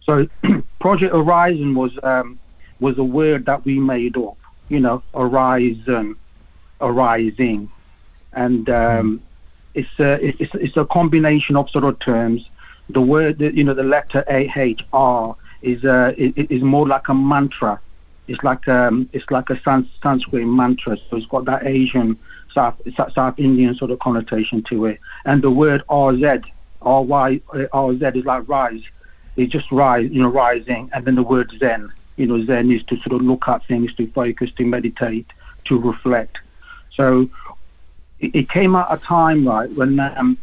So Project Horizon was um, was a word that we made up, you know, horizon, arising, and um, it's a it's it's a combination of sort of terms. The word, you know, the letter A H R is uh, is, more like a mantra. It's like um, it's like a Sans- Sanskrit mantra. So it's got that Asian South South Indian sort of connotation to it. And the word R Z R Y uh, R Z is like rise. It's just rise, you know, rising. And then the word Zen, you know, Zen is to sort of look at things, to focus, to meditate, to reflect. So it, it came at a time, right, when um,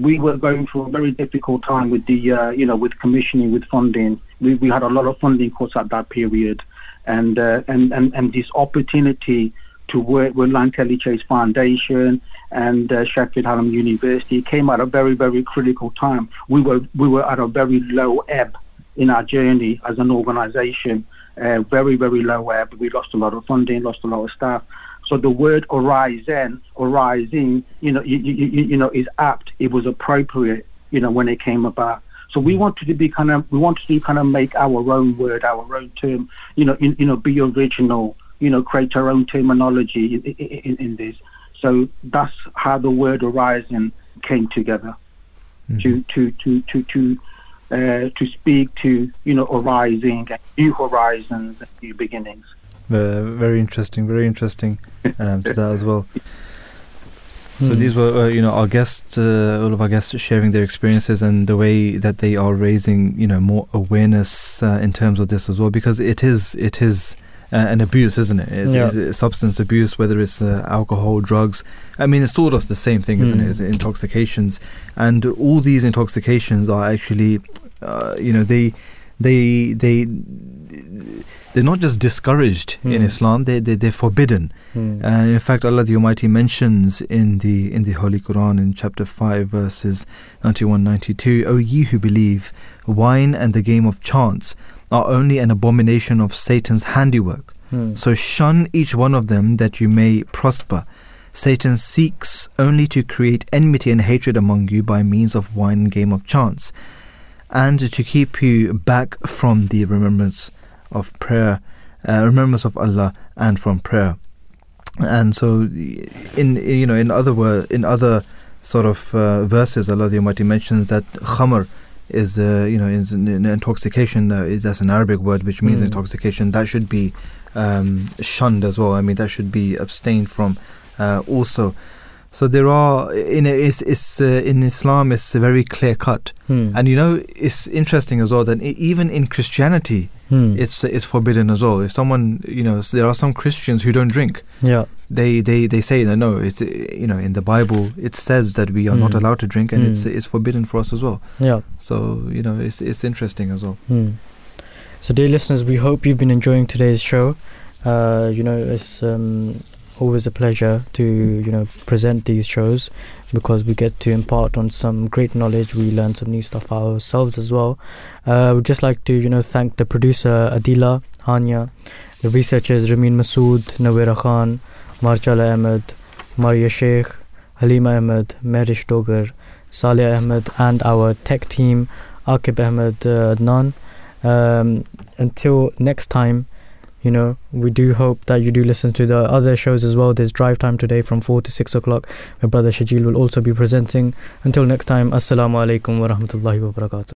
we were going through a very difficult time with the, uh, you know, with commissioning, with funding. We, we had a lot of funding cuts at that period, and uh, and, and and this opportunity to work with Lankelly Chase Foundation and uh, Sheffield Hallam University came at a very very critical time. We were we were at a very low ebb in our journey as an organisation. Uh, very very low ebb. We lost a lot of funding, lost a lot of staff. So the word horizon, horizon, you know, you, you, you know, is apt. It was appropriate, you know, when it came about. So we wanted to be kind of, we wanted to kind of make our own word, our own term, you know, in, you know, be original, you know, create our own terminology in, in, in this. So that's how the word horizon came together, mm-hmm. to to to to to uh, to speak to you know horizon, new horizons, and new beginnings. Very interesting, very interesting um, to that as well. So these were, uh, you know, our guests, uh, all of our guests sharing their experiences and the way that they are raising, you know, more awareness uh, in terms of this as well, because it is, it is uh, an abuse, isn't it? It's, Yeah. it's substance abuse, whether it's uh, alcohol, drugs. I mean, it's sort of the same thing, isn't Mm. it? It's intoxications, and all these intoxications are actually, uh, you know, they, they, they. They're not just discouraged in Mm. Islam; they they they're forbidden. Mm. Uh, in fact, Allah the Almighty mentions in the in the Holy Quran in chapter five verses 91, 92, O ye who believe, wine and the game of chance are only an abomination of Satan's handiwork. Hmm. So shun each one of them that you may prosper. Satan seeks only to create enmity and hatred among you by means of wine and game of chance, and to keep you back from the remembrance of prayer, uh, remembrance of Allah, and from prayer. And so, in you know, in other word, in other sort of uh, verses, Allah the Almighty mentions that khamr is uh, you know is an, intoxication. Uh, is- that's an Arabic word which means Mm. intoxication. That should be um, shunned as well. I mean, that should be abstained from uh, also. So there are in it's, it's uh, in Islam it's very clear cut, Hmm. and you know it's interesting as well that even in Christianity Hmm. it's it's forbidden as well. If someone you know there are some Christians who don't drink, Yeah. they they they say that no, it's you know in the Bible it says that we are not Hmm. allowed to drink, and it's Hmm. it's forbidden for us as well. Yeah. So you know it's it's interesting as well. Hmm. So, dear listeners, we hope you've been enjoying today's show. Uh, you know, it's um, always a pleasure to you know present these shows because we get to impart on some great knowledge. We learn some new stuff ourselves as well. Uh, we'd just like to you know thank the producer Adila Hanya, the researchers Ramin Masood, Nawera Khan, Marchala Ahmed, Maria Sheikh, Halima Ahmed, Merish Dogar, Saleh Ahmed, and our tech team, Akib Ahmed uh, Adnan. Um, until next time, you know, we do hope that you do listen to the other shows as well. There's drive time today from 4 to 6 o'clock. My brother Shajil will also be presenting. Until next time, Assalamu alaikum wa rahmatullahi wa barakatuh.